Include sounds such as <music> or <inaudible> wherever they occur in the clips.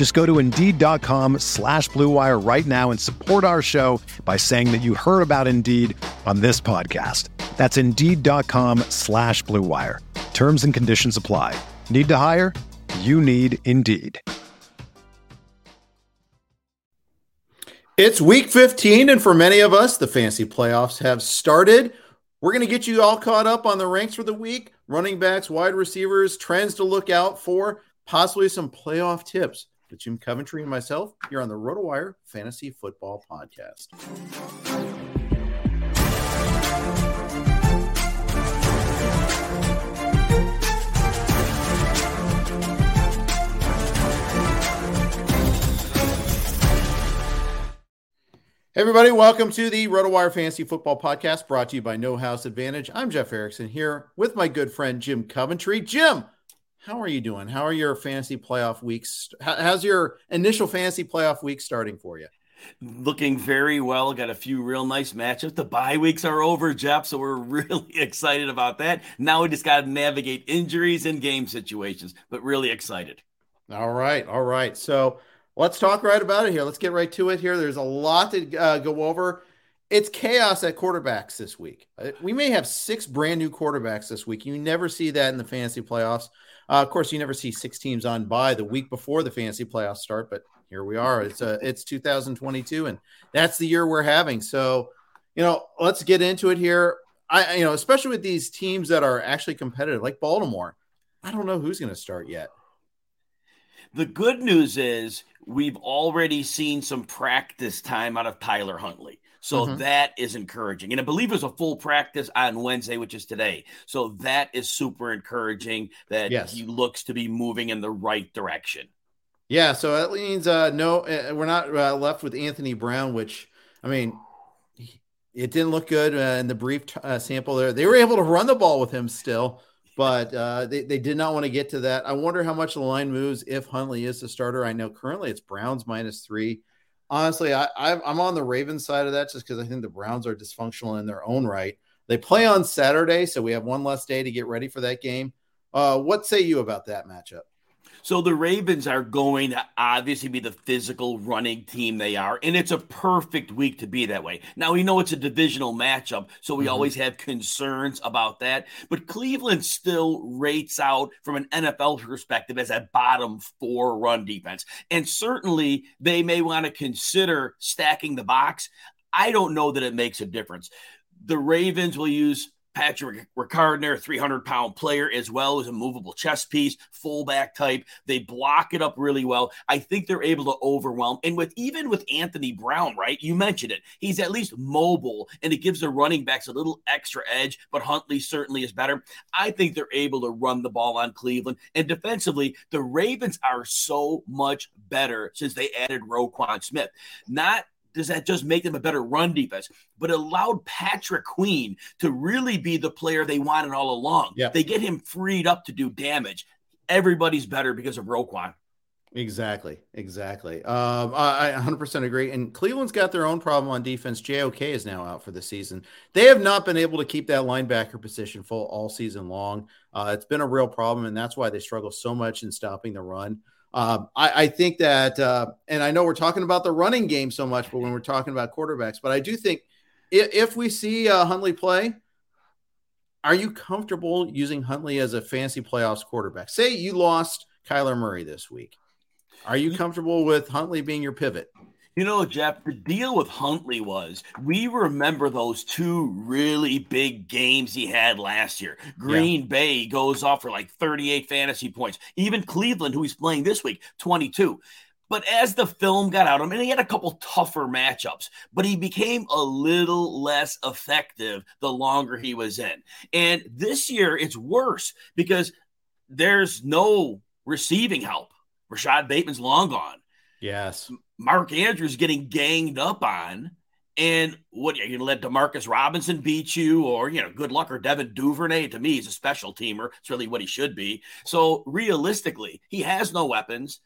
Just go to Indeed.com slash BlueWire right now and support our show by saying that you heard about Indeed on this podcast. That's Indeed.com slash BlueWire. Terms and conditions apply. Need to hire? You need Indeed. It's week 15, and for many of us, the fantasy playoffs have started. We're going to get you all caught up on the ranks for the week, running backs, wide receivers, trends to look out for, possibly some playoff tips with Jim Coventry and myself here on the RotoWire Fantasy Football Podcast. Hey everybody, welcome to the RotoWire Fantasy Football Podcast brought to you by No House Advantage. I'm Jeff Erickson here with my good friend Jim Coventry. Jim, how are you doing? How are your fantasy playoff weeks? How's your initial fantasy playoff week starting for you? Looking very well. Got a few real nice matchups. The bye weeks are over, Jeff, so we're <laughs> really excited about that. Now we just got to navigate injuries and game situations, but really excited. All right, all right. So let's talk right about it here. Let's get right to it here. There's a lot to uh, go over. It's chaos at quarterbacks this week. Uh, we may have six brand new quarterbacks this week. You never see that in the fantasy playoffs. Uh, of course, you never see six teams on by the week before the fantasy playoffs start, but here we are. It's uh, it's 2022, and that's the year we're having. So, you know, let's get into it here. I, you know, especially with these teams that are actually competitive, like Baltimore. I don't know who's going to start yet. The good news is we've already seen some practice time out of Tyler Huntley. So mm-hmm. that is encouraging. And I believe it was a full practice on Wednesday, which is today. So that is super encouraging that yes. he looks to be moving in the right direction. Yeah. So that means uh, no, uh, we're not uh, left with Anthony Brown, which, I mean, it didn't look good uh, in the brief uh, sample there. They were able to run the ball with him still but uh, they, they did not want to get to that. I wonder how much the line moves if Huntley is the starter. I know currently it's Browns minus three. Honestly, I, I'm on the Ravens side of that just because I think the Browns are dysfunctional in their own right. They play on Saturday, so we have one less day to get ready for that game. Uh, what say you about that matchup? So the Ravens are going to obviously be the physical running team they are, and it's a perfect week to be that way. Now we know it's a divisional matchup, so we mm-hmm. always have concerns about that. But Cleveland still rates out from an NFL perspective as a bottom four run defense, and certainly they may want to consider stacking the box. I don't know that it makes a difference. The Ravens will use Patrick Ricard, their 300 pound player, as well as a movable chess piece, fullback type. They block it up really well. I think they're able to overwhelm. And with even with Anthony Brown, right? You mentioned it. He's at least mobile and it gives the running backs a little extra edge, but Huntley certainly is better. I think they're able to run the ball on Cleveland. And defensively, the Ravens are so much better since they added Roquan Smith. Not does that just make them a better run defense? But allowed Patrick Queen to really be the player they wanted all along. Yeah. They get him freed up to do damage. Everybody's better because of Roquan. Exactly. Exactly. Um, I, I 100% agree. And Cleveland's got their own problem on defense. JOK is now out for the season. They have not been able to keep that linebacker position full all season long. Uh, it's been a real problem, and that's why they struggle so much in stopping the run. Um, I, I, think that, uh, and I know we're talking about the running game so much, but when we're talking about quarterbacks, but I do think if, if we see uh, Huntley play, are you comfortable using Huntley as a fancy playoffs quarterback? Say you lost Kyler Murray this week. Are you comfortable with Huntley being your pivot? You know, Jeff, the deal with Huntley was we remember those two really big games he had last year. Green yeah. Bay goes off for like 38 fantasy points. Even Cleveland, who he's playing this week, 22. But as the film got out, I mean, he had a couple tougher matchups, but he became a little less effective the longer he was in. And this year, it's worse because there's no receiving help. Rashod Bateman's long gone. Yes. Mark Andrews getting ganged up on. And what you're going to let Demarcus Robinson beat you, or you know, good luck, or Devin Duvernay? To me, he's a special teamer. It's really what he should be. So realistically, he has no weapons.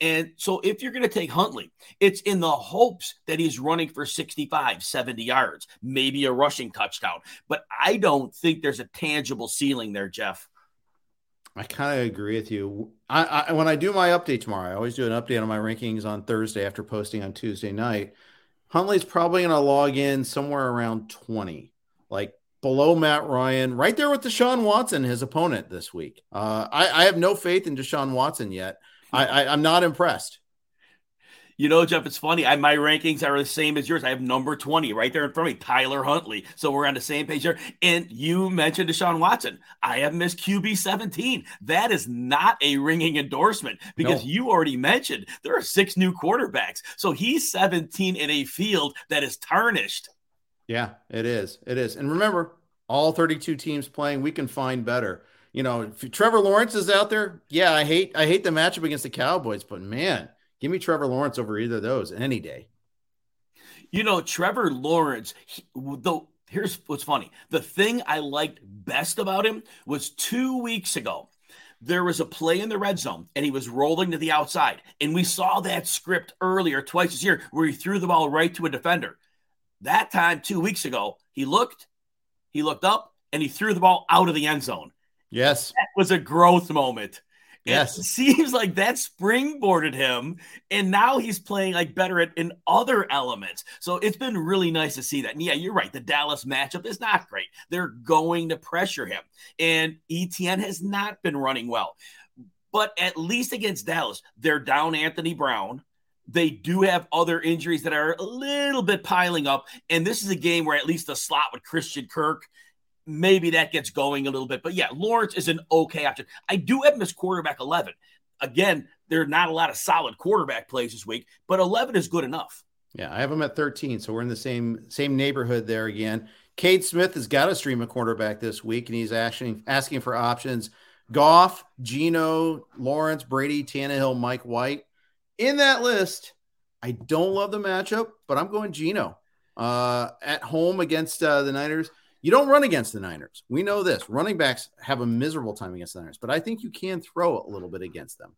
And so if you're going to take Huntley, it's in the hopes that he's running for 65, 70 yards, maybe a rushing touchdown. But I don't think there's a tangible ceiling there, Jeff. I kind of agree with you. I, I, when I do my update tomorrow, I always do an update on my rankings on Thursday after posting on Tuesday night. Huntley's probably going to log in somewhere around 20, like below Matt Ryan, right there with Deshaun Watson, his opponent this week. Uh, I, I have no faith in Deshaun Watson yet. I, I'm not impressed. You know, Jeff, it's funny. I, my rankings are the same as yours. I have number 20 right there in front of me, Tyler Huntley. So we're on the same page here. And you mentioned Deshaun Watson. I have missed QB 17. That is not a ringing endorsement because no. you already mentioned there are six new quarterbacks. So he's 17 in a field that is tarnished. Yeah, it is. It is. And remember, all 32 teams playing, we can find better. You know, if Trevor Lawrence is out there, yeah, I hate I hate the matchup against the Cowboys, but man, Give me Trevor Lawrence over either of those any day. You know, Trevor Lawrence, he, though, here's what's funny. The thing I liked best about him was two weeks ago, there was a play in the red zone and he was rolling to the outside. And we saw that script earlier, twice this year, where he threw the ball right to a defender. That time, two weeks ago, he looked, he looked up, and he threw the ball out of the end zone. Yes. That was a growth moment. Yes. It seems like that springboarded him. And now he's playing like better at, in other elements. So it's been really nice to see that. And yeah, you're right. The Dallas matchup is not great. They're going to pressure him. And ETN has not been running well. But at least against Dallas, they're down Anthony Brown. They do have other injuries that are a little bit piling up. And this is a game where at least the slot with Christian Kirk maybe that gets going a little bit. But yeah, Lawrence is an okay option. I do have him as quarterback 11. Again, there are not a lot of solid quarterback plays this week, but 11 is good enough. Yeah, I have him at 13, so we're in the same same neighborhood there again. Cade Smith has got to stream a quarterback this week, and he's actually asking for options. Goff, Geno, Lawrence, Brady, Tannehill, Mike White. In that list, I don't love the matchup, but I'm going Geno Uh, at home against uh, the Niners. You don't run against the Niners. We know this. Running backs have a miserable time against the Niners, but I think you can throw a little bit against them.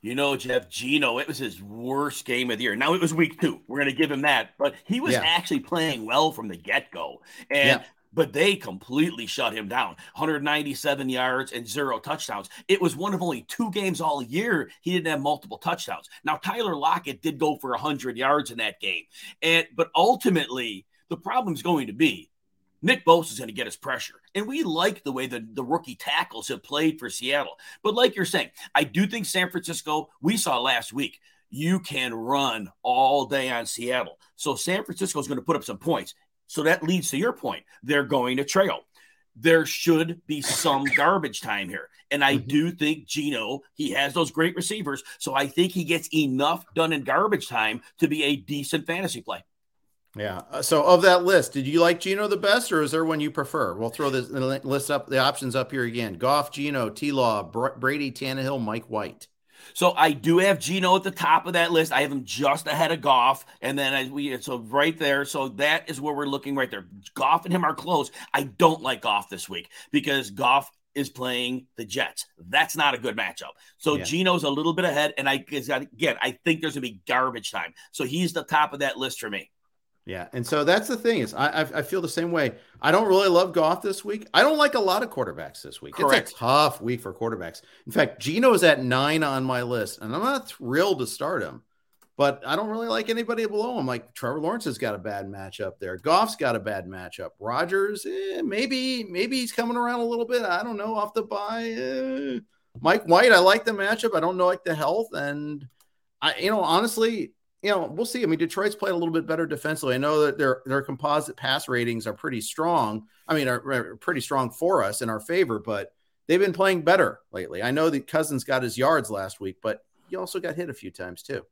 You know, Jeff Geno, it was his worst game of the year. Now it was week two. We're going to give him that, but he was yeah. actually playing well from the get go. And yeah. But they completely shut him down 197 yards and zero touchdowns. It was one of only two games all year he didn't have multiple touchdowns. Now, Tyler Lockett did go for 100 yards in that game. and But ultimately, the problem is going to be Nick Bosa is going to get his pressure. And we like the way the, the rookie tackles have played for Seattle. But like you're saying, I do think San Francisco, we saw last week, you can run all day on Seattle. So San Francisco is going to put up some points. So that leads to your point. They're going to trail. There should be some <laughs> garbage time here. And I mm-hmm. do think Geno, he has those great receivers. So I think he gets enough done in garbage time to be a decent fantasy play. Yeah. Uh, so of that list, did you like Geno the best, or is there one you prefer? We'll throw this list up, the options up here again: Goff, Geno, T. Law, Brady, Tannehill, Mike White. So I do have Geno at the top of that list. I have him just ahead of Goff, and then I, we so right there. So that is where we're looking right there. Goff and him are close. I don't like Goff this week because Goff is playing the Jets. That's not a good matchup. So yeah. Geno's a little bit ahead, and I again I think there's gonna be garbage time. So he's the top of that list for me. Yeah, and so that's the thing is I, I feel the same way. I don't really love Goff this week. I don't like a lot of quarterbacks this week. Correct. It's a tough week for quarterbacks. In fact, Geno is at nine on my list, and I'm not thrilled to start him. But I don't really like anybody below him. Like Trevor Lawrence has got a bad matchup there. Goff's got a bad matchup. Rodgers, eh, maybe maybe he's coming around a little bit. I don't know off the bye. Eh. Mike White, I like the matchup. I don't know like the health, and I you know honestly you know, we'll see. I mean, Detroit's played a little bit better defensively. I know that their their composite pass ratings are pretty strong. I mean, are, are pretty strong for us in our favor, but they've been playing better lately. I know that Cousins got his yards last week, but he also got hit a few times too.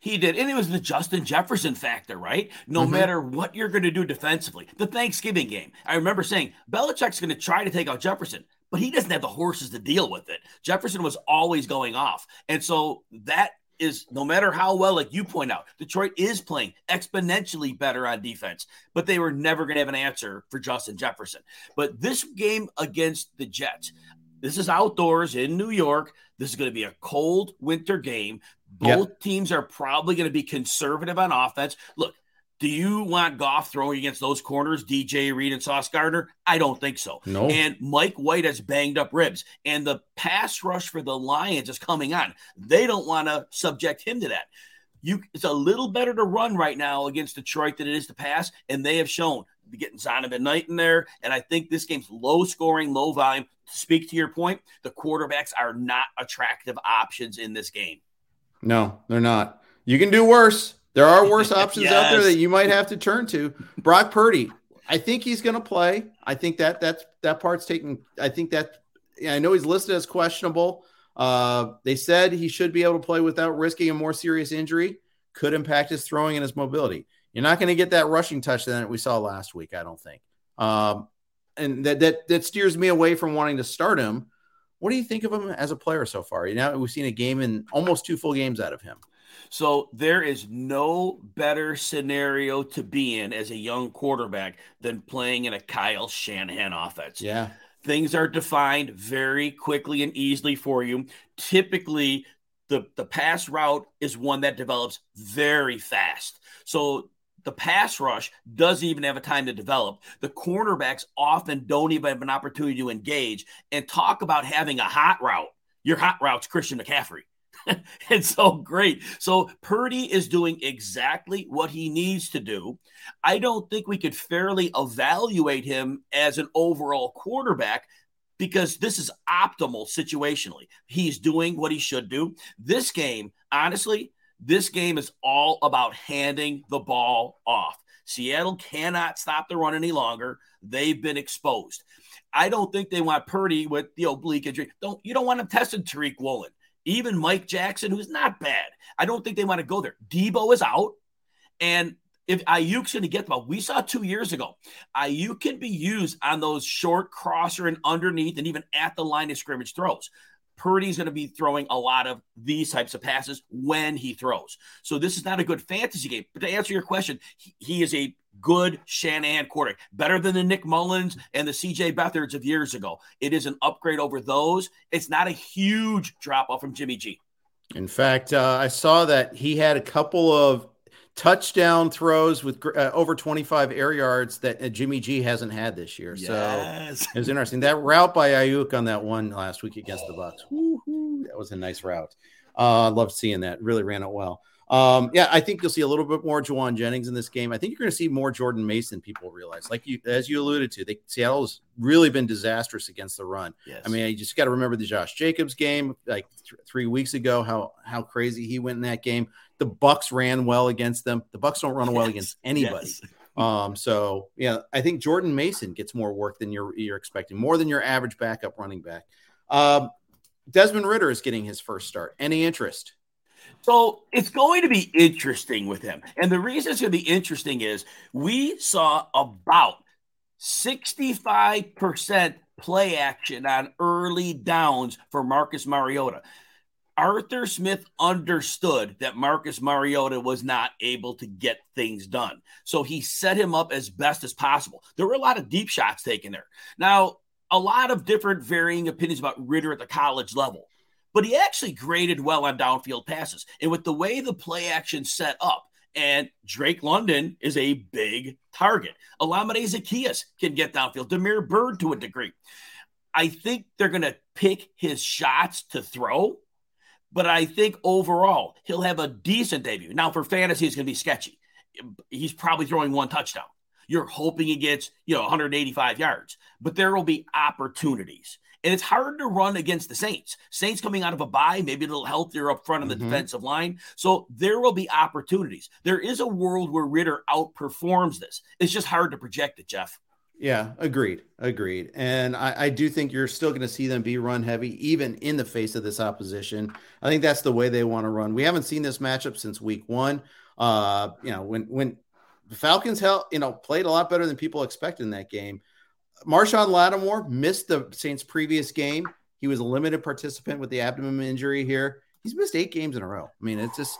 He did. And it was the Justin Jefferson factor, right? No mm-hmm. matter what you're going to do defensively. The Thanksgiving game, I remember saying Belichick's going to try to take out Jefferson, but he doesn't have the horses to deal with it. Jefferson was always going off. And so that is no matter how well, like you point out, Detroit is playing exponentially better on defense, but they were never going to have an answer for Justin Jefferson. But this game against the Jets, this is outdoors in New York. This is going to be a cold winter game. Both yep. teams are probably going to be conservative on offense. Look, do you want Goff throwing against those corners, DJ Reed and Sauce Gardner? I don't think so. No. And Mike White has banged up ribs, and the pass rush for the Lions is coming on. They don't want to subject him to that. You, it's a little better to run right now against Detroit than it is to pass, and they have shown getting Zonovan Knight in there. And I think this game's low scoring, low volume. To speak to your point, the quarterbacks are not attractive options in this game. No, they're not. You can do worse. There are worse <laughs> options yes. out there that you might have to turn to. Brock Purdy, I think he's going to play. I think that that's that part's taken. I think that I know he's listed as questionable. Uh, they said he should be able to play without risking a more serious injury. Could impact his throwing and his mobility. You're not going to get that rushing touch that we saw last week. I don't think. Um, and that that that steers me away from wanting to start him. What do you think of him as a player so far? You know, we've seen a game in almost two full games out of him. So there is no better scenario to be in as a young quarterback than playing in a Kyle Shanahan offense. Yeah. Things are defined very quickly and easily for you. Typically, the, the pass route is one that develops very fast. So the pass rush doesn't even have a time to develop. The cornerbacks often don't even have an opportunity to engage and talk about having a hot route. Your hot route's Christian McCaffrey. <laughs> it's so great. So Purdy is doing exactly what he needs to do. I don't think we could fairly evaluate him as an overall quarterback because this is optimal situationally. He's doing what he should do. This game, honestly, this game is all about handing the ball off. Seattle cannot stop the run any longer. They've been exposed. I don't think they want Purdy with the oblique injury. Don't you don't want him testing Tariq Woolen even Mike Jackson, who's not bad. I don't think they want to go there. Deebo is out. And if Aiyuk's going to get the ball, we saw two years ago, Aiyuk can be used on those short crosser and underneath and even at the line of scrimmage throws. Purdy's going to be throwing a lot of these types of passes when he throws. So this is not a good fantasy game. But to answer your question, he, he is a good Shanahan quarterback, better than the Nick Mullens and the CJ Beathards of years ago. It is an upgrade over those. It's not a huge drop off from Jimmy G. In fact, uh, I saw that he had a couple of touchdown throws with uh, over 25 air yards that uh, Jimmy G hasn't had this year. Yes. So it was interesting. That route by Aiyuk on that one last week against oh. the Bucs. Woo-hoo, that was a nice route. Uh, I love seeing that. Really ran it well. Um, yeah, I think you'll see a little bit more Jauan Jennings in this game. I think you're going to see more Jordan Mason. People realize, like you, as you alluded to, they, Seattle's really been disastrous against the run. Yes. I mean, you just got to remember the Josh Jacobs game, like th- three weeks ago, how how crazy he went in that game. The Bucs ran well against them. The Bucs don't run yes. well against anybody. Yes. Um, so yeah, I think Jordan Mason gets more work than you're you're expecting, more than your average backup running back. Um, Desmond Ridder is getting his first start. Any interest? So it's going to be interesting with him. And the reason it's going to be interesting is we saw about 65% play action on early downs for Marcus Mariota. Arthur Smith understood that Marcus Mariota was not able to get things done. So he set him up as best as possible. There were a lot of deep shots taken there. Now, a lot of different varying opinions about Ridder at the college level but he actually graded well on downfield passes. And with the way the play action set up, and Drake London is a big target. Olamide Zaccheaus can get downfield. Damiere Byrd to a degree. I think they're going to pick his shots to throw, but I think overall he'll have a decent debut. Now for fantasy, it's going to be sketchy. He's probably throwing one touchdown. You're hoping he gets, you know, 185 yards, but there will be opportunities. And it's hard to run against the Saints. Saints coming out of a bye, maybe a little healthier up front on the mm-hmm. defensive line. So there will be opportunities. There is a world where Ridder outperforms this. It's just hard to project it, Jeff. Yeah, agreed. Agreed. And I, I do think you're still going to see them be run heavy, even in the face of this opposition. I think that's the way they want to run. We haven't seen this matchup since week one. Uh, you know, when when the Falcons held, you know, played a lot better than people expected in that game. Marshon Lattimore missed the Saints' previous game. He was a limited participant with the abdomen injury here. He's missed eight games in a row. I mean, it's just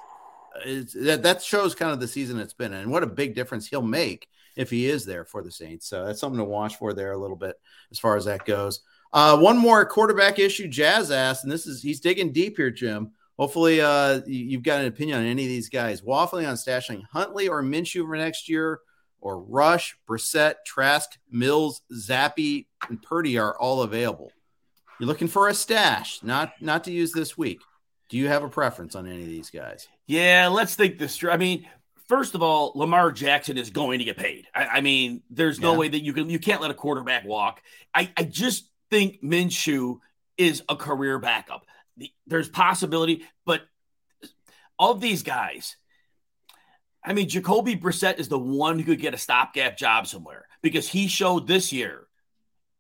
it's, that that shows kind of the season it's been, and what a big difference he'll make if he is there for the Saints. So that's something to watch for there a little bit as far as that goes. Uh, one more quarterback issue Jazz asked, and this is he's digging deep here, Jim. Hopefully, uh, you've got an opinion on any of these guys. Waffling on stashing Huntley or Minshew for next year, or Rush, Brissett, Trask, Mills, Zappe, and Purdy are all available. You're looking for a stash, not not to use this week. Do you have a preference on any of these guys? Yeah, let's think this. I mean, first of all, Lamar Jackson is going to get paid. I, I mean, there's no yeah. way that you can you can't let a quarterback walk. I, I just think Minshew is a career backup. There's possibility, but of these guys, I mean, Jacoby Brissett is the one who could get a stopgap job somewhere because he showed this year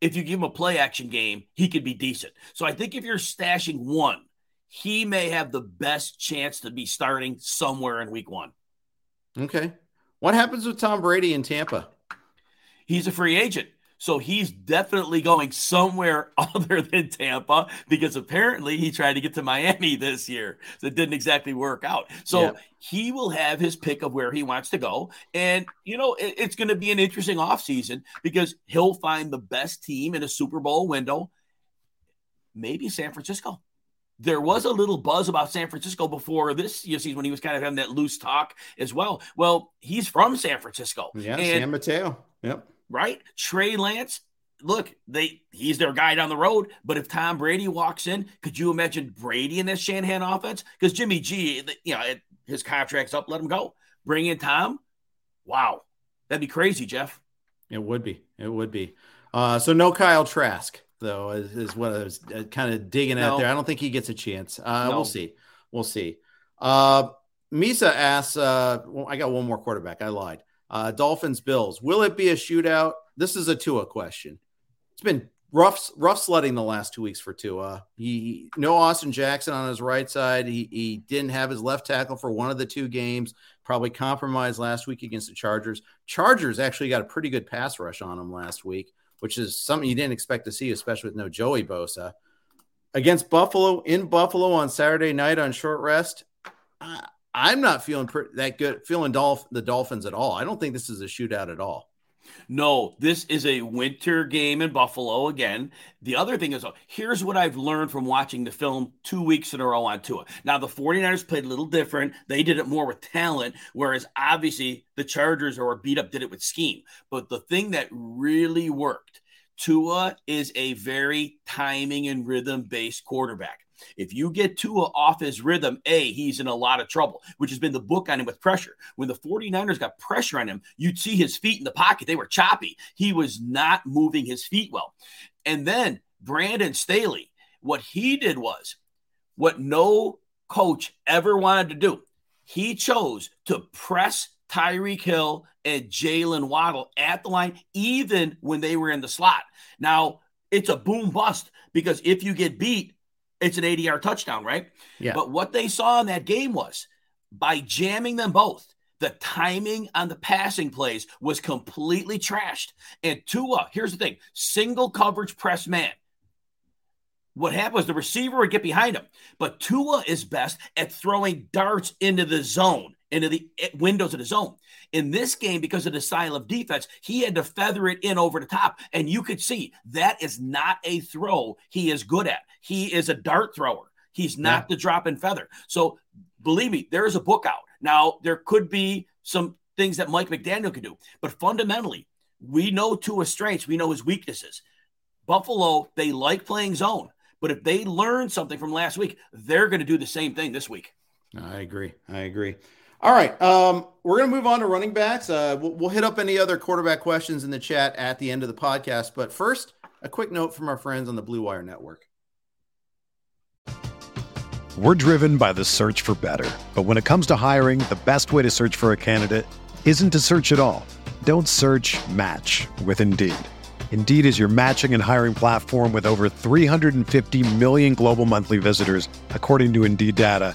if you give him a play action game, he could be decent. So I think if you're stashing one, he may have the best chance to be starting somewhere in week one. Okay. What happens with Tom Brady in Tampa? He's a free agent. So he's definitely going somewhere <laughs> other than Tampa because apparently he tried to get to Miami this year. So it didn't exactly work out. So yeah. he will have his pick of where he wants to go. And, you know, it, it's going to be an interesting offseason because he'll find the best team in a Super Bowl window, maybe San Francisco there was a little buzz about San Francisco before this you season when he was kind of having that loose talk as well. Well, he's from San Francisco. Yeah, and, San Mateo. Yep. Right? Trey Lance. Look, they he's their guy down the road. But if Tom Brady walks in, could you imagine Brady in this Shanahan offense? Because Jimmy G, you know, his contract's up, let him go. Bring in Tom. Wow, that'd be crazy, Jeff. It would be. It would be. Uh, so no Kyle Trask though, is, is what I was uh, kind of digging no. at there. I don't think he gets a chance. Uh, no. We'll see. We'll see. Uh, Misa asks, uh, well, I got one more quarterback. I lied. Uh, Dolphins, Bills. Will it be a shootout? This is a Tua question. It's been rough, rough sledding the last two weeks for Tua. He no Austin Jackson on his right side. He, he didn't have his left tackle for one of the two games. Probably compromised last week against the Chargers. Chargers actually got a pretty good pass rush on him last week which is something you didn't expect to see, especially with no Joey Bosa. Against Buffalo in Buffalo on Saturday night on short rest, I, am not feeling that good, feeling Dolph- the Dolphins at all. I don't think this is a shootout at all. No, this is a winter game in Buffalo again. The other thing is, here's what I've learned from watching the film two weeks in a row on Tua. Now, the 49ers played a little different. They did it more with talent, whereas obviously the Chargers or beat up did it with scheme. But the thing that really worked, Tua is a very timing and rhythm based quarterback. If you get Tua off his rhythm, A, he's in a lot of trouble, which has been the book on him with pressure. When the 49ers got pressure on him, you'd see his feet in the pocket. They were choppy. He was not moving his feet well. And then Brandon Staley, what he did was what no coach ever wanted to do. He chose to press Tyreek Hill and Jaylen Waddle at the line, even when they were in the slot. Now, it's a boom bust because if you get beat, it's an 80 yard touchdown, right? Yeah. But what they saw in that game was by jamming them both, the timing on the passing plays was completely trashed. And Tua, here's the thing single coverage press man. What happened was the receiver would get behind him, but Tua is best at throwing darts into the zone, into the eh, windows of the zone. In this game, because of the style of defense, he had to feather it in over the top. And you could see that is not a throw he is good at. He is a dart thrower. He's not yeah. the drop and feather. So believe me, there is a book out. Now, there could be some things that Mike McDaniel could do, but fundamentally, we know Tua's strengths, we know his weaknesses. Buffalo, they like playing zone, but if they learn something from last week, they're going to do the same thing this week. I agree. I agree. All right. Um, we're going to move on to running backs. Uh, we'll, we'll, hit up any other quarterback questions in the chat at the end of the podcast. But first, a quick note from our friends on the Blue Wire Network. We're driven by the search for better. But when it comes to hiring, the best way to search for a candidate isn't to search at all. Don't search match with Indeed. Indeed is your matching and hiring platform with over 350 million global monthly visitors, according to Indeed data,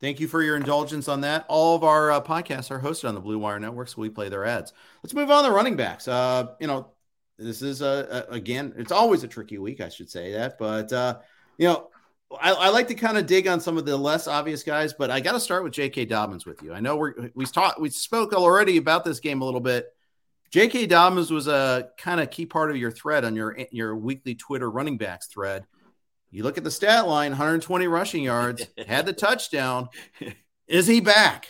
Thank you for your indulgence on that. All of our uh, podcasts are hosted on the Blue Wire Network, so we play their ads. Let's move on to running backs. Uh, you know, this is a, again, it's always a tricky week, I should say that, but uh, you know, I, I like to kind of dig on some of the less obvious guys, but I got to start with J.K. Dobbins with you. I know we're we talked we spoke already about this game a little bit. J.K. Dobbins was a kind of key part of your thread on your your weekly Twitter running backs thread. You look at the stat line 120 rushing yards, <laughs> had the touchdown. Is he back?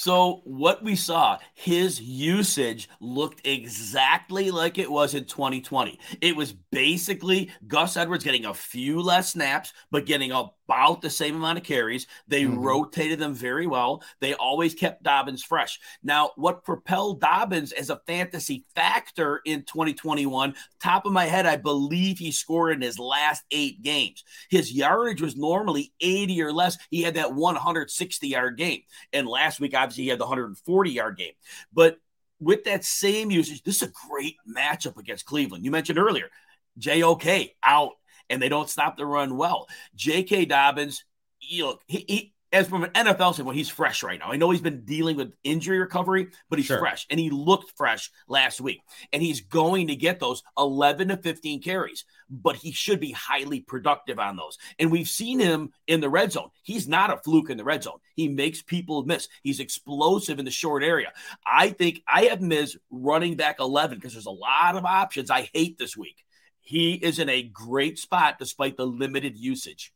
So, what we saw, his usage looked exactly like it was in 2020. It was basically Gus Edwards getting a few less snaps, but getting about the same amount of carries. They mm-hmm. rotated them very well. They always kept Dobbins fresh. Now, what propelled Dobbins as a fantasy factor in 2021, top of my head, I believe he scored in his last eight games. His yardage was normally 80 or less. He had that 160 yard game. And last week, obviously, he had the 140 yard game. But with that same usage, this is a great matchup against Cleveland. You mentioned earlier, JOK out, and they don't stop the run well. J.K. Dobbins, you look, he, he as from an NFL standpoint, he's fresh right now. I know he's been dealing with injury recovery, but he's sure. fresh and he looked fresh last week. And he's going to get those 11 to 15 carries, but he should be highly productive on those. And we've seen him in the red zone. He's not a fluke in the red zone. He makes people miss. He's explosive in the short area. I think I have as running back 11 because there's a lot of options I hate this week. He is in a great spot despite the limited usage.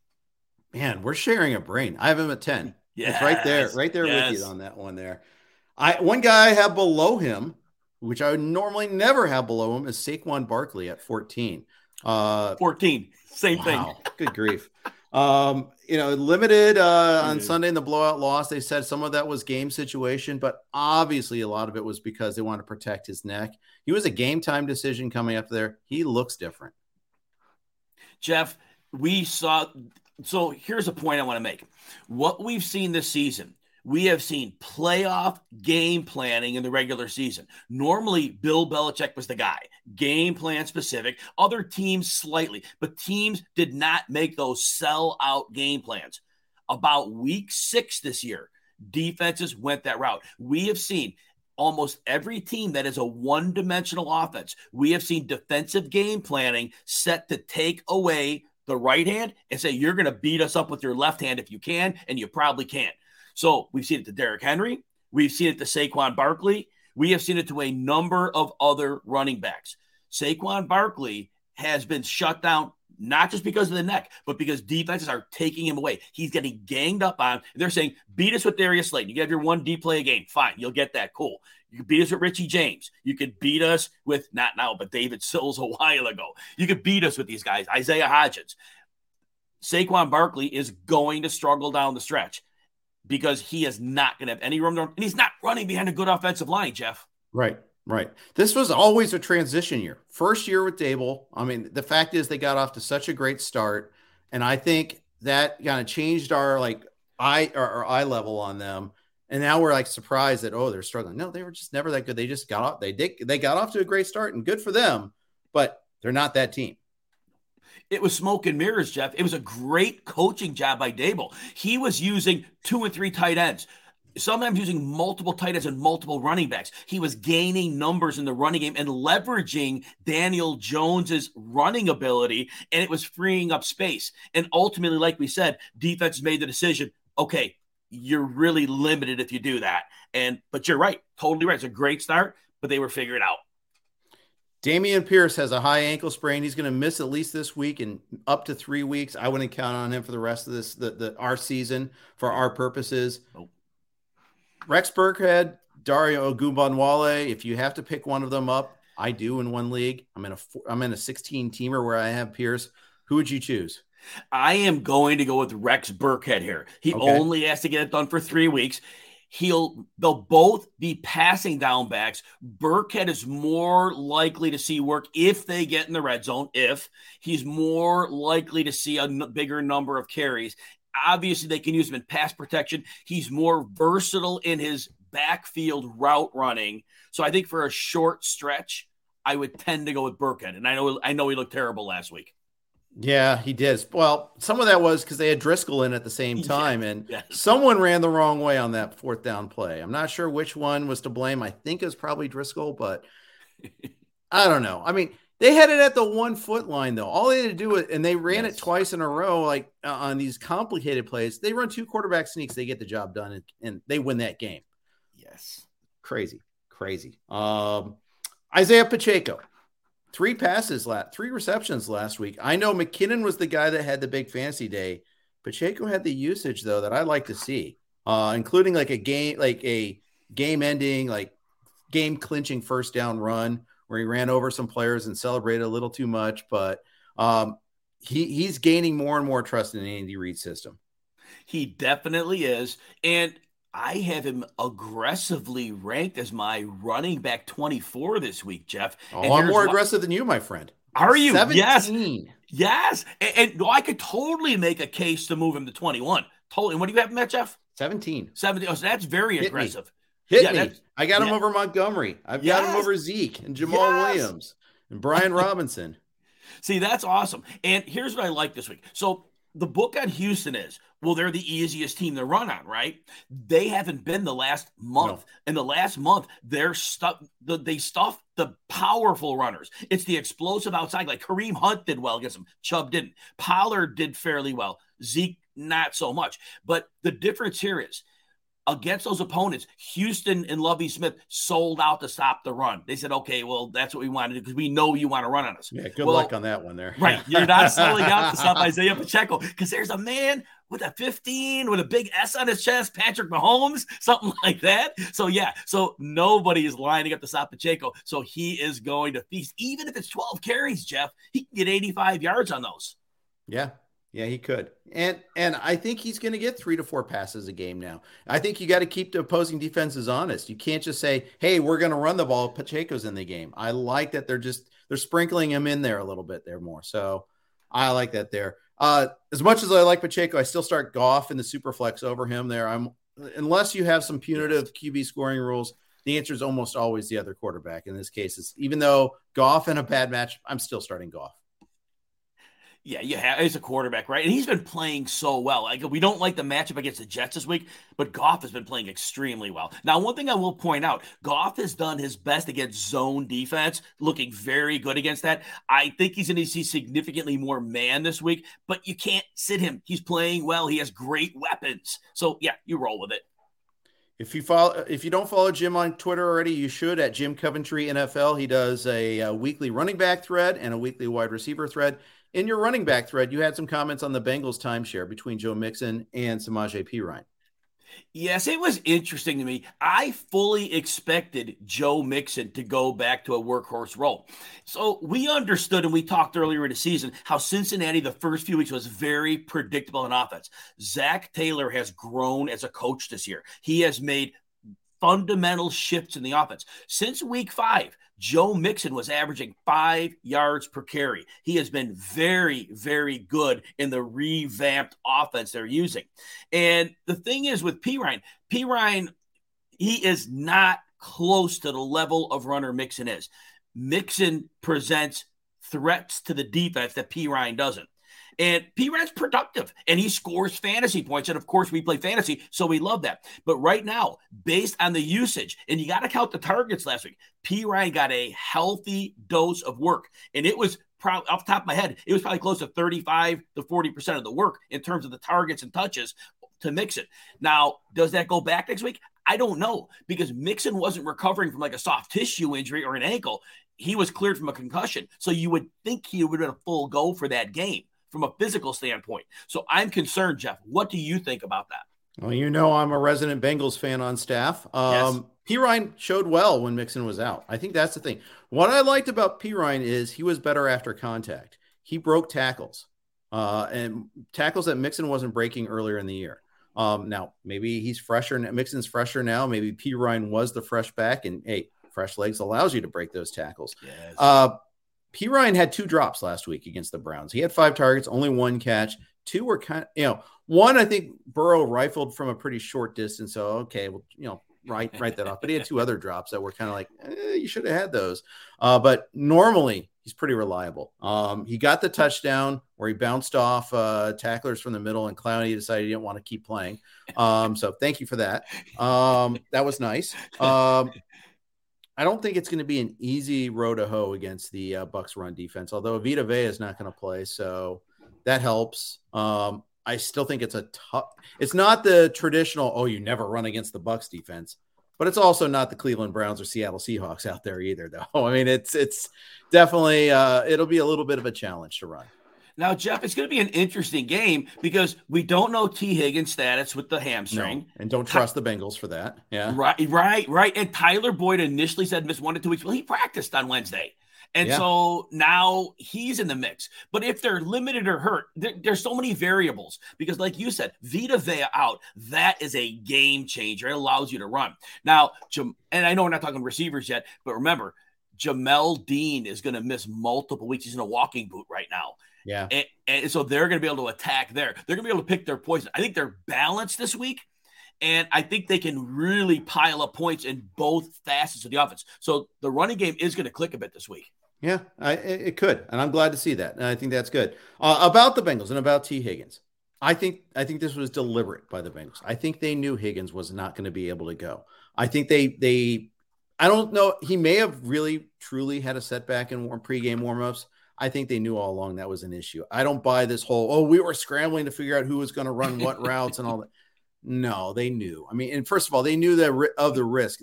Man, we're sharing a brain. I have him at 10. Yeah. It's right there, right there yes. with you on that one there. I one guy I have below him, which I would normally never have below him, is Saquon Barkley at 14. Uh 14. Same wow. thing. Good grief. <laughs> Um, you know, limited uh, on Sunday in the blowout loss. They said some of that was game situation, but obviously a lot of it was because they want to protect his neck. He was a game time decision coming up there. He looks different. Jeff, we saw. So here's a point I want to make. What we've seen this season we have seen playoff game planning in the regular season. Normally, Bill Belichick was the guy, game plan specific, other teams slightly, but teams did not make those sell out game plans. About week six this year, defenses went that route. We have seen almost every team that is a one dimensional offense, we have seen defensive game planning set to take away the right hand and say, you're going to beat us up with your left hand if you can, and you probably can't. So we've seen it to Derrick Henry. We've seen it to Saquon Barkley. We have seen it to a number of other running backs. Saquon Barkley has been shut down not just because of the neck, but because defenses are taking him away. He's getting ganged up on. They're saying, beat us with Darius Slayton. You get your one D play a game. Fine. You'll get that. Cool. You beat us with Richie James. You could beat us with, not now, but David Sills a <laughs> while ago. You could beat us with these guys, Isaiah Hodgins. Saquon Barkley is going to struggle down the stretch because he is not going to have any room, and he's not running behind a good offensive line, Jeff. Right, right. This was always a transition year. First year with Daboll. I mean, the fact is they got off to such a great start, and I think that kind of changed our like eye our, our eye level on them. And now we're like surprised that oh they're struggling. No, they were just never that good. They just got off. They did. They got off to a great start, and good for them. But they're not that team. It was smoke and mirrors, Jeff. It was a great coaching job by Daboll. He was using two and three tight ends sometimes using multiple tight ends and multiple running backs. He was gaining numbers in the running game and leveraging Daniel Jones's running ability, and it was freeing up space. And ultimately, like we said, defense made the decision. Okay, you're really limited if you do that. And but you're right, totally right. It's a great start, but they were figured out. Dameon Pierce has a high ankle sprain. He's going to miss at least this week and up to three weeks. I wouldn't count on him for the rest of this, the, the our season for our purposes. Nope. Rex Burkhead, Dare Ogunbowale. If you have to pick one of them up, I do in one league. I'm in a I'm in a 16 teamer where I have Pierce. Who would you choose? I am going to go with Rex Burkhead here. He okay. only has to get it done for three weeks he'll they'll both be passing down backs. Burkhead is more likely to see work if they get in the red zone. If he's more likely to see a n- bigger number of carries. Obviously, they can use him in pass protection. He's more versatile in his backfield route running. So I think for a short stretch, I would tend to go with Burkhead. And I know I know he looked terrible last week. Yeah, he did. Well, some of that was because they had Driskel in at the same <laughs> time, yeah, and someone ran the wrong way on that fourth down play. I'm not sure which one was to blame. I think it was probably Driskel, but <laughs> I don't know. I mean, they had it at the one foot line though. All they had to do was, and they ran yes. it twice in a row, like uh, on these complicated plays. They run two quarterback sneaks, they get the job done, and, and they win that game. Yes, crazy, crazy. Um, Isaiah Pacheco three passes last three receptions last week. I know McKinnon was the guy that had the big fancy day. Pacheco had the usage though that I like to see, uh, including like a game, like a game ending, like game clinching first down run where he ran over some players and celebrated a little too much. But um, he he's gaining more and more trust in the Andy Reid system. He definitely is, and I have him aggressively ranked as my running back 24 this week, Jeff. Oh, I'm more aggressive than you, my friend. Are you? 17. Yes. Yes. And, and, I could totally make a case to move him to 21. Totally. What do you have him at, Jeff? 17. 17. Oh, so that's very Hit aggressive. Me. Hit yeah, me. I got him over Montgomery. I've yes. got him over Zeke and Jamal yes. Williams and Brian <laughs> Robinson. See, that's awesome. And here's what I like this week. So the book on Houston is well, they're the easiest team to run on, right? They haven't been the last month. No. In the last month, they're stuck. The, they stuffed the powerful runners. It's the explosive outside. Like Kareem Hunt did well against them. Chubb didn't. Pollard did fairly well. Zeke not so much. But the difference here is against those opponents, Houston and Lovie Smith sold out to stop the run. They said, okay, well, that's what we want to do because we know you want to run on us. Yeah, good well, luck on that one there. right. You're not <laughs> selling out to stop Isaiah Pacheco because there's a man with a 15 with a big S on his chest, Patrick Mahomes, <laughs> something like that. So, yeah, so nobody is lining up to stop Pacheco. So he is going to feast. Even if it's 12 carries, Jeff, he can get 85 yards on those. Yeah, Yeah, he could. And and I think he's going to get 3 to 4 passes a game now. I think you got to keep the opposing defenses honest. You can't just say, "Hey, we're going to run the ball. Pacheco's in the game." I like that they're just they're sprinkling him in there a little bit there more. So, I like that there. Uh, as much as I like Pacheco, I still start Goff in the super flex over him there. I'm unless you have some punitive QB scoring rules, the answer is almost always the other quarterback. In this case, it's even though Goff in a bad match, I'm still starting Goff. Yeah, you have a quarterback, right? And he's been playing so well. Like we don't like the matchup against the Jets this week, but Goff has been playing extremely well. Now, one thing I will point out, Goff has done his best against zone defense, looking very good against that. I think he's going to see significantly more man this week, but you can't sit him. He's playing well. He has great weapons. So yeah, you roll with it. If you follow, if you don't follow Jim on Twitter already, you should at Jim Coventry NFL. He does a, a weekly running back thread and a weekly wide receiver thread in your running back thread, you had some comments on the Bengals timeshare between Joe Mixon and Samaje Perine. Yes, it was interesting to me. I fully expected Joe Mixon to go back to a workhorse role. So we understood and we talked earlier in the season how Cincinnati, the first few weeks, was very predictable in offense. Zac Taylor has grown as a coach this year. He has made fundamental shifts in the offense. Since week five, Joe Mixon was averaging five yards per carry. He has been very, very good in the revamped offense they're using. And the thing is with Perine, P. Ryan, he is not close to the level of runner Mixon is. Mixon presents threats to the defense that Perine doesn't. And Perine's productive and he scores fantasy points. And of course, we play fantasy, so we love that. But right now, based on the usage, and you got to count the targets last week, Perine got a healthy dose of work. And it was probably off the top of my head, it was probably close to 35 to 40% of the work in terms of the targets and touches to Mixon. Now, does that go back next week? I don't know because Mixon wasn't recovering from like a soft tissue injury or an ankle. He was cleared from a concussion. So you would think he would have been a full go for that game from a physical standpoint. So I'm concerned, Jeff. What do you think about that? Well, you know, I'm a resident Bengals fan on staff. Um, yes. Perine showed well when Mixon was out. I think that's the thing. What I liked about Perine is he was better after contact. He broke tackles, uh, and tackles that Mixon wasn't breaking earlier in the year. Um, now maybe he's fresher. Mixon's fresher now. Maybe Perine was the fresh back, and hey, fresh legs allows you to break those tackles. Yes. Uh, Perine had two drops last week against the Browns. He had five targets, only one catch. Two were kind of, you know, one I think Burrow rifled from a pretty short distance. So okay, well, you know, write write that off. But he had two other drops that were kind of like eh, you should have had those. Uh, but normally he's pretty reliable. Um, he got the touchdown where he bounced off uh, tacklers from the middle, and Clowney decided he didn't want to keep playing. Um, so thank you for that. Um, that was nice. I don't think it's going to be an easy road to hoe against the uh, Bucs run defense. Although Vita Vea is not going to play, so that helps. Um, I still think it's a tough. It's not the traditional. Oh, you never run against the Bucs defense, but it's also not the Cleveland Browns or Seattle Seahawks out there either. Though <laughs> I mean, it's it's definitely uh, it'll be a little bit of a challenge to run. Now, Jeff, it's going to be an interesting game because we don't know T. Higgins' status with the hamstring. No, and don't trust Ty- the Bengals for that. Yeah. Right, right, right. And Tyler Boyd initially said miss one to two weeks. Well, he practiced on Wednesday. And yeah. so now he's in the mix. But if they're limited or hurt, there, there's so many variables because, like you said, Vita Vea out, that is a game changer. It allows you to run. Now, and I know we're not talking receivers yet, but remember, Jamel Dean is going to miss multiple weeks. He's in a walking boot right now. Yeah. And, and so they're going to be able to attack there. They're going to be able to pick their poison. I think they're balanced this week. And I think they can really pile up points in both facets of the offense. So the running game is going to click a bit this week. Yeah, I, it could, and I'm glad to see that. And I think that's good. Uh, about the Bengals and about T. Higgins, I think I think this was deliberate by the Bengals. I think they knew Higgins was not going to be able to go. I think they they I don't know. He may have really truly had a setback in warm pregame warmups. I think they knew all along that was an issue. I don't buy this whole, oh, we were scrambling to figure out who was going to run what routes and all that. No, they knew. I mean, and first of all, they knew that of the risk.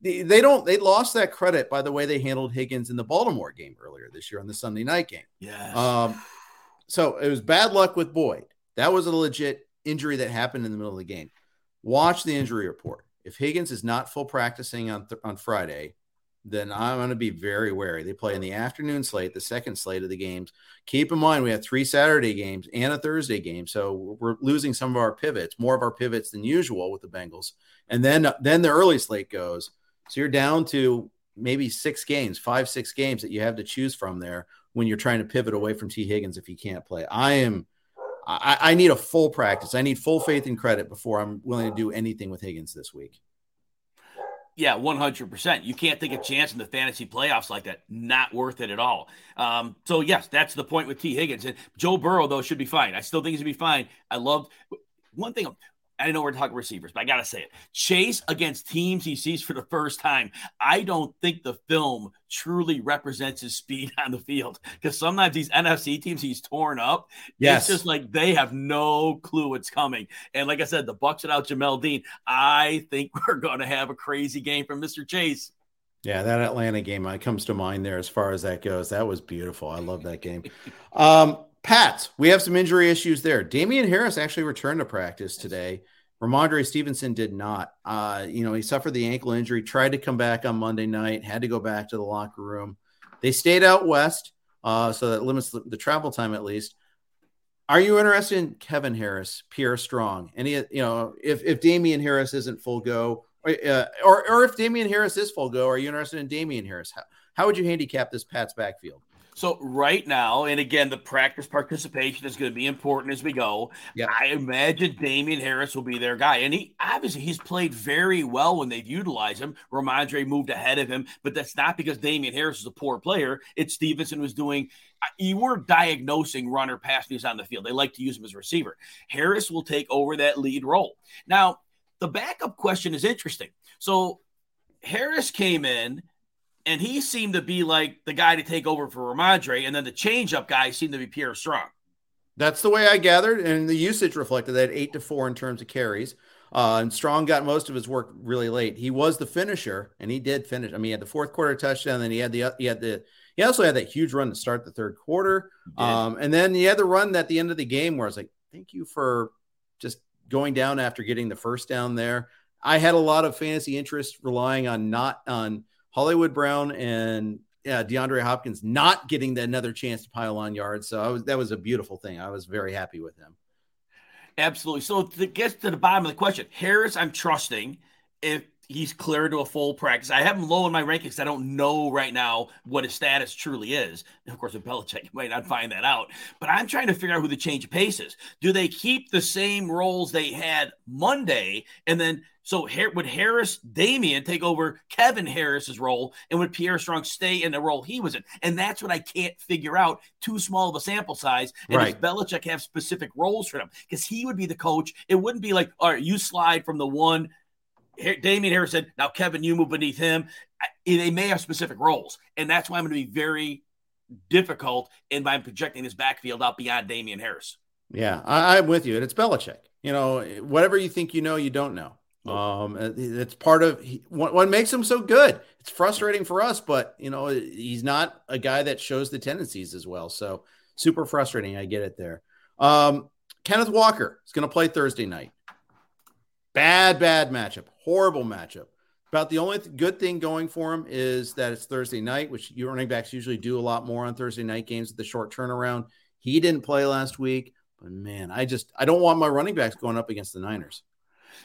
They, they don't, they lost that credit by the way they handled Higgins in the Baltimore game earlier this year on the Sunday night game. Yeah. Um, so it was bad luck with Boyd. That was a legit injury that happened in the middle of the game. Watch the injury report. If Higgins is not full practicing on, th- on Friday, then I'm going to be very wary. They play in the afternoon slate, the second slate of the games. Keep in mind, we have three Saturday games and a Thursday game, so we're losing some of our pivots, more of our pivots than usual with the Bengals. And then then the early slate goes, so you're down to maybe six games, five six games that you have to choose from there when you're trying to pivot away from T Higgins if he can't play. I am. I, I need a full practice. I need full faith and credit before I'm willing to do anything with Higgins this week. Yeah, 100%. You can't take a chance in the fantasy playoffs like that. Not worth it at all. Um, so, yes, that's the point with T. Higgins. And Joe Burrow, though, should be fine. I still think he's going to be fine. I love one thing. I know we're talking receivers, but I got to say it. Chase against teams he sees for the first time. I don't think the film truly represents his speed <laughs> on the field because sometimes these NFC teams he's torn up. Yes. It's just like they have no clue what's coming. And like I said, the Bucs without Jamel Dean, I think <laughs> we're going to have a crazy game from Mr. Chase. Yeah, that Atlanta game comes to mind there as far as that goes. That was beautiful. I love that game. <laughs> Um, Pats, we have some injury issues there. Damien Harris actually returned to practice today. Rhamondre Stevenson did not. Uh, you know, he suffered the ankle injury, tried to come back on Monday night, had to go back to the locker room. They stayed out west, uh, so that limits the, the, travel time at least. Are you interested in Kevin Harris, Pierre Strong? Any, you know, if if Damien Harris isn't full go, or, uh, or, or if Damien Harris is full go, are you interested in Damien Harris? How, how would you handicap this Pats backfield? So right now, and again, the practice participation is going to be important as we go. Yeah. I imagine Damien Harris will be their guy. And he obviously he's played very well when they've utilized him. Rhamondre moved ahead of him, but that's not because Damien Harris is a poor player. It's Stevenson was doing uh, you weren't diagnosing runner pass news on the field. They like to use him as a receiver. Harris will take over that lead role. Now, the backup question is interesting. So Harris came in and he seemed to be like the guy to take over for Rhamondre, and then the changeup guy seemed to be Pierre Strong. That's the way I gathered, and the usage reflected that eight to four in terms of carries. Uh, and Strong got most of his work really late. He was the finisher, and he did finish. I mean, he had the fourth quarter touchdown, then he had the he had the he also had that huge run to start the third quarter. Um, and then he had the run at the end of the game where I was like, "Thank you for just going down after getting the first down there." I had a lot of fantasy interest relying on not on Hollywood Brown and yeah, DeAndre Hopkins not getting the, another chance to pile on yards. So I was that was a beautiful thing. I was very happy with him. Absolutely. So to get to the bottom of the question, Harris, I'm trusting if he's cleared to a full practice. I have him low in my rankings. I don't know right now what his status truly is. And of course, with Belichick, <laughs> might not find that out. But I'm trying to figure out who the change of pace is. Do they keep the same roles they had Monday and then so would Harris Damien take over Kevin Harris's role, and would Pierre Strong stay in the role he was in? And that's what I can't figure out. Too small of a sample size. And right. does Belichick have specific roles for them? Because he would be the coach. It wouldn't be like, all right, you slide from the one. Damien Harris said, now Kevin, you move beneath him. Eh, they may have specific roles, and that's why I'm going to be very difficult in by projecting this backfield out beyond Damien Harris. Yeah, I, I'm with you, and it's Belichick. You know, whatever you think you know, you don't know. Um, it's part of what, what makes him so good. It's frustrating for us, but you know he's not a guy that shows the tendencies as well. So super frustrating. I get it there. Um, Kenneth Walker is going to play Thursday night. Bad, bad matchup. Horrible matchup. About the only th- good thing going for him is that it's Thursday night, which you running backs usually do a lot more on Thursday night games with the short turnaround. He didn't play last week, but man, I just I don't want my running backs going up against the Niners.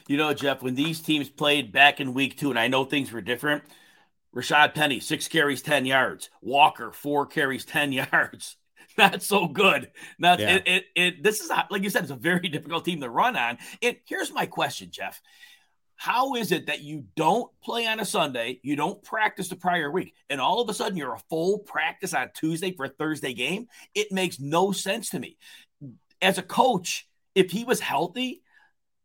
You know, Jeff, when these teams played back in week two, and I know things were different, Rashaad Penny, six carries, 10 yards. Walker, four carries, 10 <laughs> yards. Not so good. Not yeah. it, it, it, this is like you said, it's a very difficult team to run on. And here's my question, Jeff. How is it that you don't play on a Sunday, you don't practice the prior week, and all of a sudden you're a full practice on Tuesday for a Thursday game? It makes no sense to me. As a coach, if he was healthy,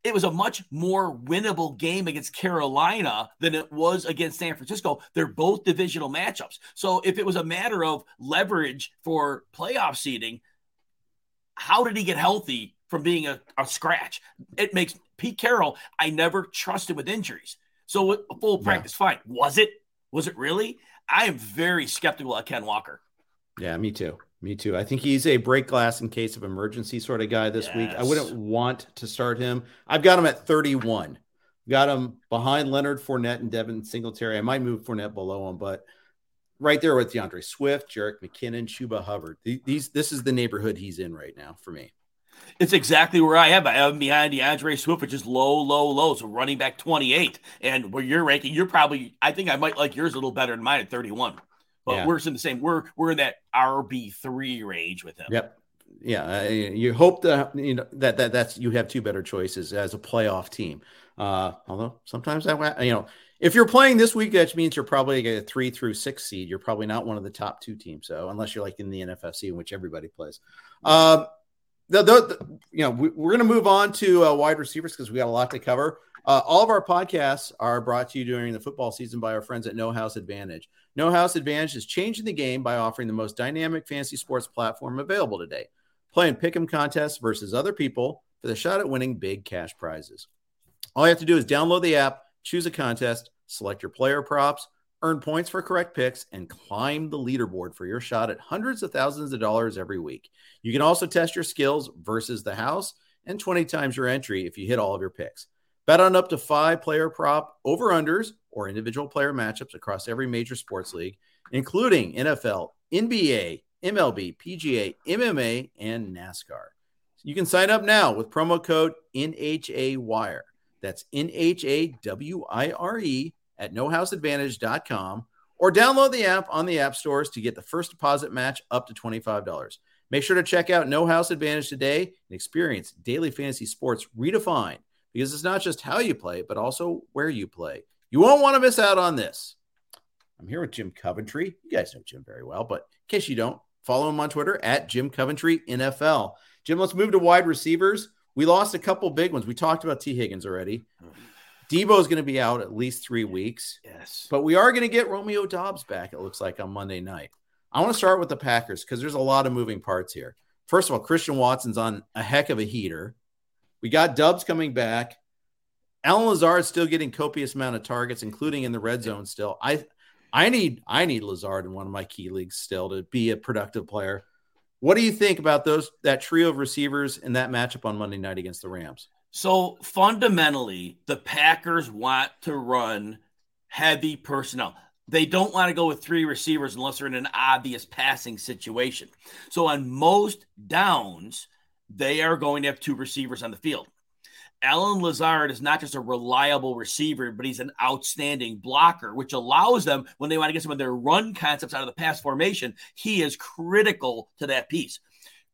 it was a much more winnable game against Carolina than it was against San Francisco. They're both divisional matchups. So if it was a matter of leverage for playoff seeding, how did he get healthy from being a, a scratch? It makes Pete Carroll, I never trusted with injuries. So full practice, yeah. fine. Was it? Was it really? I am very skeptical of Ken Walker. Yeah, me too. Me too. I think he's a break glass in case of emergency sort of guy this yes. week. I wouldn't want to start him. I've got him at 31. Got him behind Leonard Fournette and Devin Singletary. I might move Fournette below him, but right there with D'Andre Swift, Jerick McKinnon, Chuba Hubbard. These this is the neighborhood he's in right now for me. It's exactly where I am. I am behind D'Andre Swift, which is low, low, low. So running back 28. And where you're ranking, you're probably, I think I might like yours a little better than mine at 31. But yeah. we're in the same. We're we're in that RB three range with him. Yep. Yeah. You hope that you know that that that's you have two better choices as a playoff team. Uh, although sometimes that you know if you're playing this week, that means you're probably a three through six seed. You're probably not one of the top two teams. So unless you're like in the NFFC, in which everybody plays. Um, the, the, the, you know, we, are going to move on to uh, wide receivers because we got a lot to cover. Uh, all of our podcasts are brought to you during the football season by our friends at No House Advantage. No House Advantage is changing the game by offering the most dynamic fantasy sports platform available today. Playing pick'em contests versus other people for the shot at winning big cash prizes. All you have to do is download the app, choose a contest, select your player props, earn points for correct picks, and climb the leaderboard for your shot at hundreds of thousands of dollars every week. You can also test your skills versus the house and 20 times your entry if you hit all of your picks. Bet on up to five player prop over unders or individual player matchups across every major sports league, including NFL, NBA, MLB, PGA, MMA, and NASCAR. You can sign up now with promo code NHAWIRE. That's N H A W I R E at nohouseadvantage.com or download the app on the app stores to get the first deposit match up to $25. Make sure to check out No House Advantage today and experience daily fantasy sports redefined because it's not just how you play, but also where you play. You won't want to miss out on this. I'm here with Jim Coventry. You guys know Jim very well, but in case you don't, follow him on Twitter at Jim Coventry NFL. Jim, let's move to wide receivers. We lost a couple big ones. We talked about T. Higgins already. Deebo is going to be out at least three weeks. Yes. But we are going to get Romeo Doubs back, it looks like, on Monday night. I want to start with the Packers because there's a lot of moving parts here. First of all, Christian Watson's on a heck of a heater. We got Doubs coming back. Allen Lazard is still getting copious amount of targets, including in the red zone. Still, I, I need I need Lazard in one of my key leagues still to be a productive player. What do you think about those that trio of receivers in that matchup on Monday night against the Rams? So fundamentally, the Packers want to run heavy personnel. They don't want to go with three receivers unless they're in an obvious passing situation. So on most downs, they are going to have two receivers on the field. Allen Lazard is not just a reliable receiver, but he's an outstanding blocker, which allows them when they want to get some of their run concepts out of the pass formation. He is critical to that piece.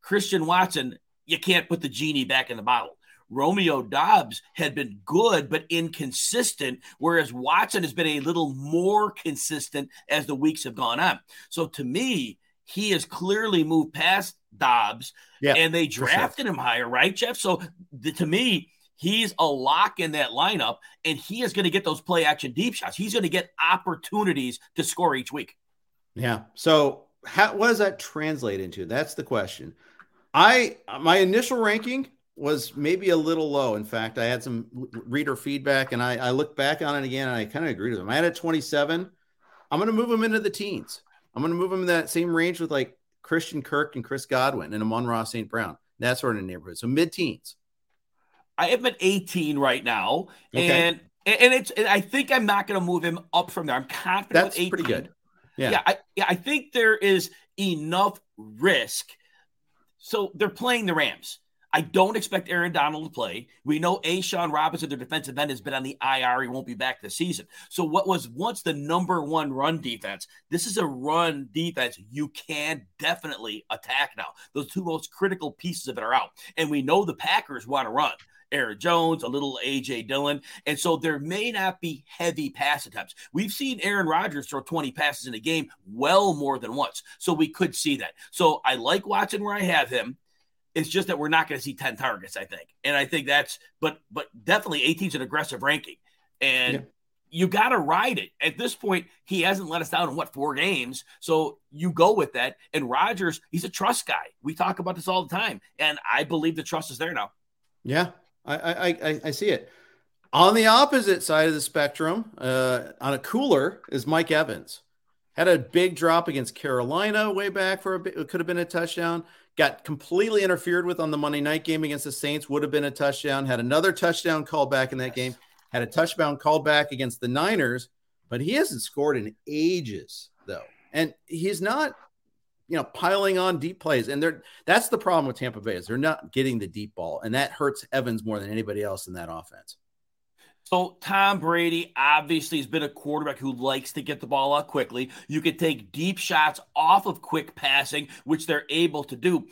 Christian Watson, you can't put the genie back in the bottle. Romeo Doubs had been good but inconsistent, whereas Watson has been a little more consistent as the weeks have gone on. So to me, he has clearly moved past Doubs, yeah, and they drafted sure. him higher, right, Jeff? So the, to me, he's a lock in that lineup, and he is going to get those play action deep shots. He's going to get opportunities to score each week. Yeah. So how, what does that translate into? That's the question. I my initial ranking was maybe a little low. In fact, I had some reader feedback and I, I looked back on it again and I kind of agreed with them. I had a 27. I'm going to move him into the teens. I'm going to move him in that same range with like Christian Kirk and Chris Godwin and Amon-Ra St. Brown, that sort of neighborhood. So mid teens. I am at 18 right now. Okay. And and it's and I think I'm not going to move him up from there. I'm confident That's with 18. pretty good. Yeah. Yeah I, yeah. I think there is enough risk. So they're playing the Rams. I don't expect Aaron Donald to play. We know A'Shawn Robinson, their defensive end, has been on the IR. He won't be back this season. So, what was once the number one run defense, this is a run defense you can definitely attack now. Those two most critical pieces of it are out. And we know the Packers want to run. Aaron Jones, a little AJ Dillon. And so there may not be heavy pass attempts. We've seen Aaron Rodgers throw 20 passes in a game well more than once. So we could see that. So I like watching where I have him. It's just that we're not going to see 10 targets, I think. And I think that's, but, but definitely 18 is an aggressive ranking. And yeah. you got to ride it. At this point, he hasn't let us down in what, four games. So you go with that. And Rodgers, he's a trust guy. We talk about this all the time. And I believe the trust is there now. Yeah, I, I, I, I see it. On the opposite side of the spectrum, uh, on a cooler, is Mike Evans. Had a big drop against Carolina way back for a bit. It could have been a touchdown got completely interfered with on the Monday night game against the Saints, would have been a touchdown. Had another touchdown called back in that game. had a touchdown called back against the Niners, but he hasn't scored in ages, though. And he's not, you know, piling on deep plays. And they're that's the problem with Tampa Bay is they're not getting the deep ball, and that hurts Evans more than anybody else in that offense. So Tom Brady obviously has been a quarterback who likes to get the ball out quickly. You can take deep shots off of quick passing, which they're able to do.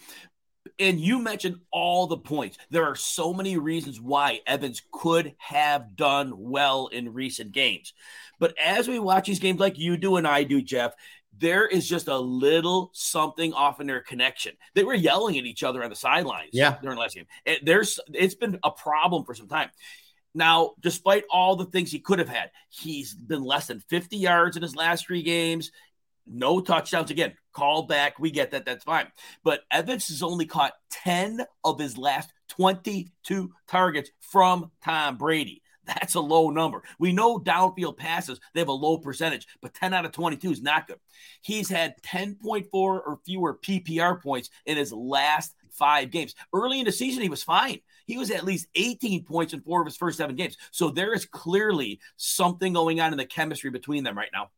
And you mentioned all the points. There are so many reasons why Evans could have done well in recent games. But as we watch these games like you do and I do, Jeff, there is just a little something off in their connection. They were yelling at each other on the sidelines yeah. during the last game. It, there's it's been a problem for some time. Now, despite all the things he could have had, he's been less than 50 yards in his last three games. No touchdowns. Again, call back. We get that. That's fine. But Evans has only caught 10 of his last 22 targets from Tom Brady. That's a low number. We know downfield passes, they have a low percentage, but 10 out of 22 is not good. He's had 10.4 or fewer PPR points in his last five games. Early in the season, he was fine. He was at least 18 points in four of his first seven games. So there is clearly something going on in the chemistry between them right now.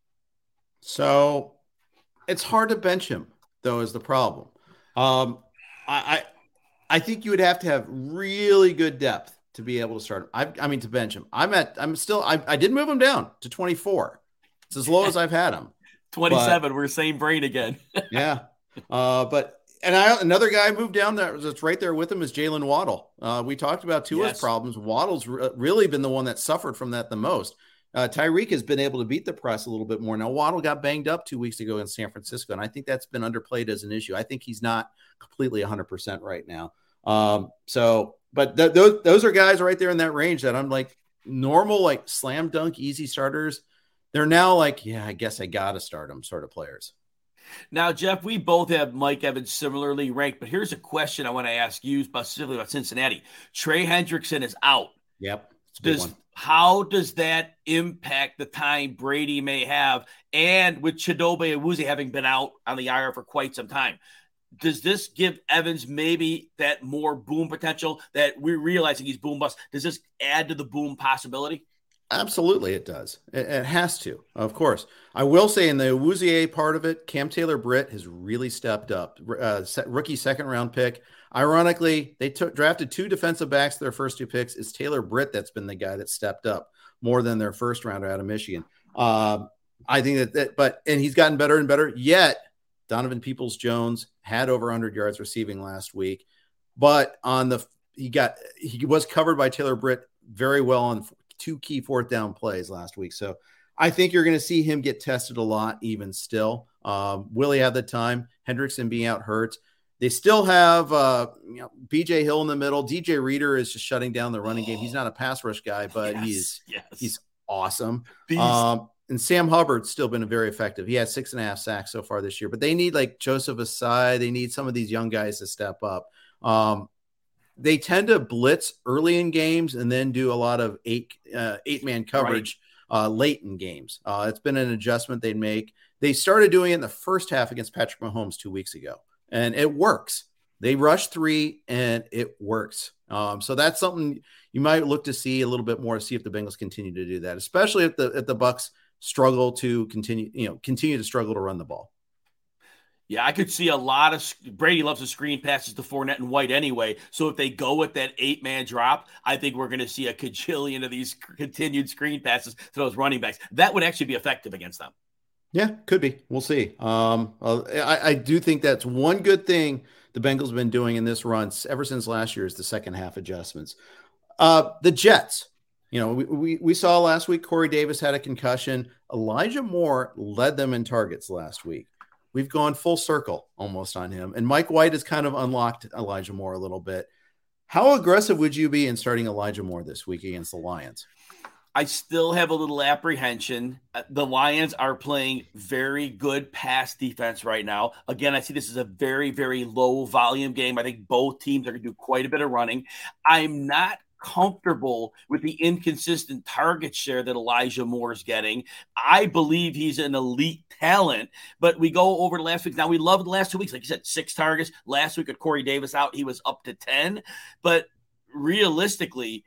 So it's hard to bench him, though, is the problem. Um, I, I, I think you would have to have really good depth to be able to start him. I, I mean, to bench him. I'm at, I'm still, I, I did move him down to 24. It's as low as I've had him. <laughs> 27. But, we're same brain again. <laughs> yeah. Uh, but and I another guy moved down there that's right there with him is Jaylen Waddle. Uh, we talked about Tua's yes. problems. Waddle's re- really been the one that suffered from that the most. Uh, Tyreek has been able to beat the press a little bit more. Now Waddle got banged up two weeks ago in San Francisco, and I think that's been underplayed as an issue. I think he's not completely 100 percent right now. Um, so, but th- those those are guys right there in that range that I'm like normal, like slam dunk, easy starters. They're now like, yeah, I guess I got to start them sort of players. Now, Jeff, we both have Mike Evans similarly ranked, but here's a question I want to ask you specifically about Cincinnati. Trey Hendrickson is out. Yep. Does, how does that impact the time Brady may have? And with Chidobe Awuzie having been out on the IR for quite some time, does this give Evans maybe that more boom potential that we're realizing he's boom bust? Does this add to the boom possibility? Absolutely, it does. It, it, has to, of course. I will say in the Awuzie part of it, Cam Taylor Britt has really stepped up. Uh, rookie second round pick. Ironically, they took drafted two defensive backs their first two picks. It's Taylor Britt that's been the guy that stepped up more than their first rounder out of Michigan. Uh, I think that, that, but and he's gotten better and better. Yet Donovan Peoples Jones had over 100 yards receiving last week, but on the he got he was covered by Taylor Britt very well on two key fourth down plays last week. So I think you're going to see him get tested a lot, even still. Um, will he have the time? Hendrickson being out hurt. They still have uh, you know, BJ Hill in the middle. DJ Reader is just shutting down the running game. He's not a pass rush guy, <gasps> but yes, he's yes. he's awesome. Um, and Sam Hubbard's still been very effective. He has six and a half sacks so far this year, but they need like Joseph Ossai. They need some of these young guys to step up. Um, they tend to blitz early in games and then do a lot of eight uh, eight man coverage right. uh, late in games. Uh, it's been an adjustment they make. They started doing it in the first half against Patrick Mahomes two weeks ago, and it works. They rush three and it works. Um, so that's something you might look to see a little bit more to see if the Bengals continue to do that, especially if the if the Bucs struggle to continue you know continue to struggle to run the ball. Yeah, I could see a lot of Brady loves the screen passes to Fournette and White anyway. So if they go with that eight man drop, I think we're going to see a cajillion of these continued screen passes to those running backs. That would actually be effective against them. Yeah, could be. We'll see. Um, uh, I, I do think that's one good thing the Bengals have been doing in this run ever since last year is the second half adjustments. Uh, the Jets, you know, we, we, we saw last week Corey Davis had a concussion. Elijah Moore led them in targets last week we've gone full circle almost on him. And Mike White has kind of unlocked Elijah Moore a little bit. How aggressive would you be in starting Elijah Moore this week against the Lions? I still have a little apprehension. Uh, the Lions are playing very good pass defense right now. Again, I see this as a very, very low volume game. I think both teams are going to do quite a bit of running. I'm not comfortable with the inconsistent target share that Elijah Moore is getting. I believe he's an elite talent, but we go over the last week. Now, we love the last two weeks. Like you said, six targets. Last week with Corey Davis out, he was up to 10. But realistically,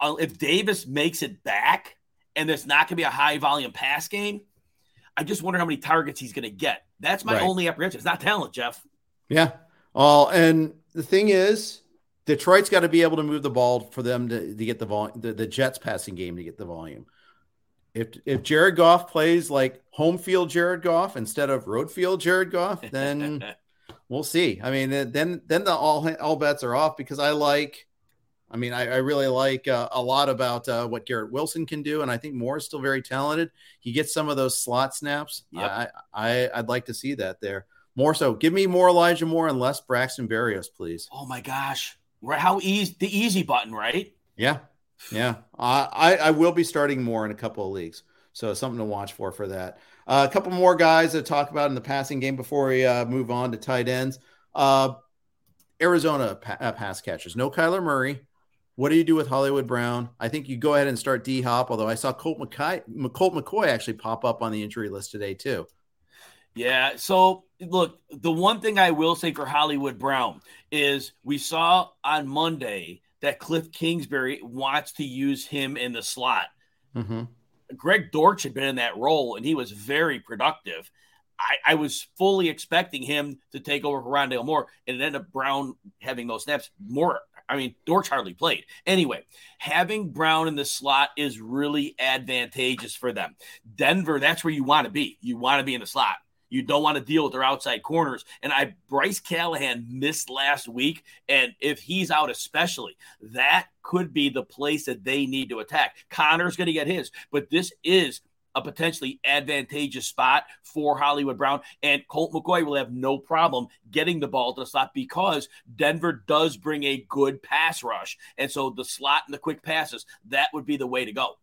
uh, if Davis makes it back and it's not going to be a high volume pass game, I just wonder how many targets he's going to get. That's my Right. only apprehension. It's not talent, Jeff. Yeah. Oh, and the thing is, Detroit's got to be able to move the ball for them to, to get the volume, the, the Jets passing game to get the volume. If if Jared Goff plays like home field Jared Goff instead of road field Jared Goff, then <laughs> we'll see. I mean, then then the all all bets are off because I like. I mean, I, I really like uh, a lot about uh, what Garrett Wilson can do, and I think Moore is still very talented. He gets some of those slot snaps. Yep. I, I I'd like to see that there more so. Give me more Elijah Moore and less Braxton Berrios, please. oh my gosh. Right, how easy the easy button, right? Yeah, yeah. I I, I will be starting more in a couple of leagues, so something to watch for for that. Uh, a couple more guys to talk about in the passing game before we uh, move on to tight ends. Uh, Arizona pa- uh, pass catchers. No Kyler Murray. What do you do with Hollywood Brown? I think you go ahead and start D Hop. Although I saw Colt McCoy, Colt McCoy actually pop up on the injury list today too. Yeah. So look, the one thing I will say for Hollywood Brown is we saw on Monday that Cliff Kingsbury wants to use him in the slot. Mm-hmm. Greg Dortch had been in that role and he was very productive. I, I was fully expecting him to take over for Rondale Moore, and it ended up Brown having those snaps. More, I mean, Dortch hardly played. Anyway, having Brown in the slot is really advantageous for them. Denver, that's where you want to be. You want to be in the slot. You don't want to deal with their outside corners. And I Bryce Callahan missed last week, and if he's out, especially, that could be the place that they need to attack. Conner's going to get his, but this is a potentially advantageous spot for Hollywood Brown. And Colt McCoy will have no problem getting the ball to the slot because Denver does bring a good pass rush. And so the slot and the quick passes, that would be the way to go.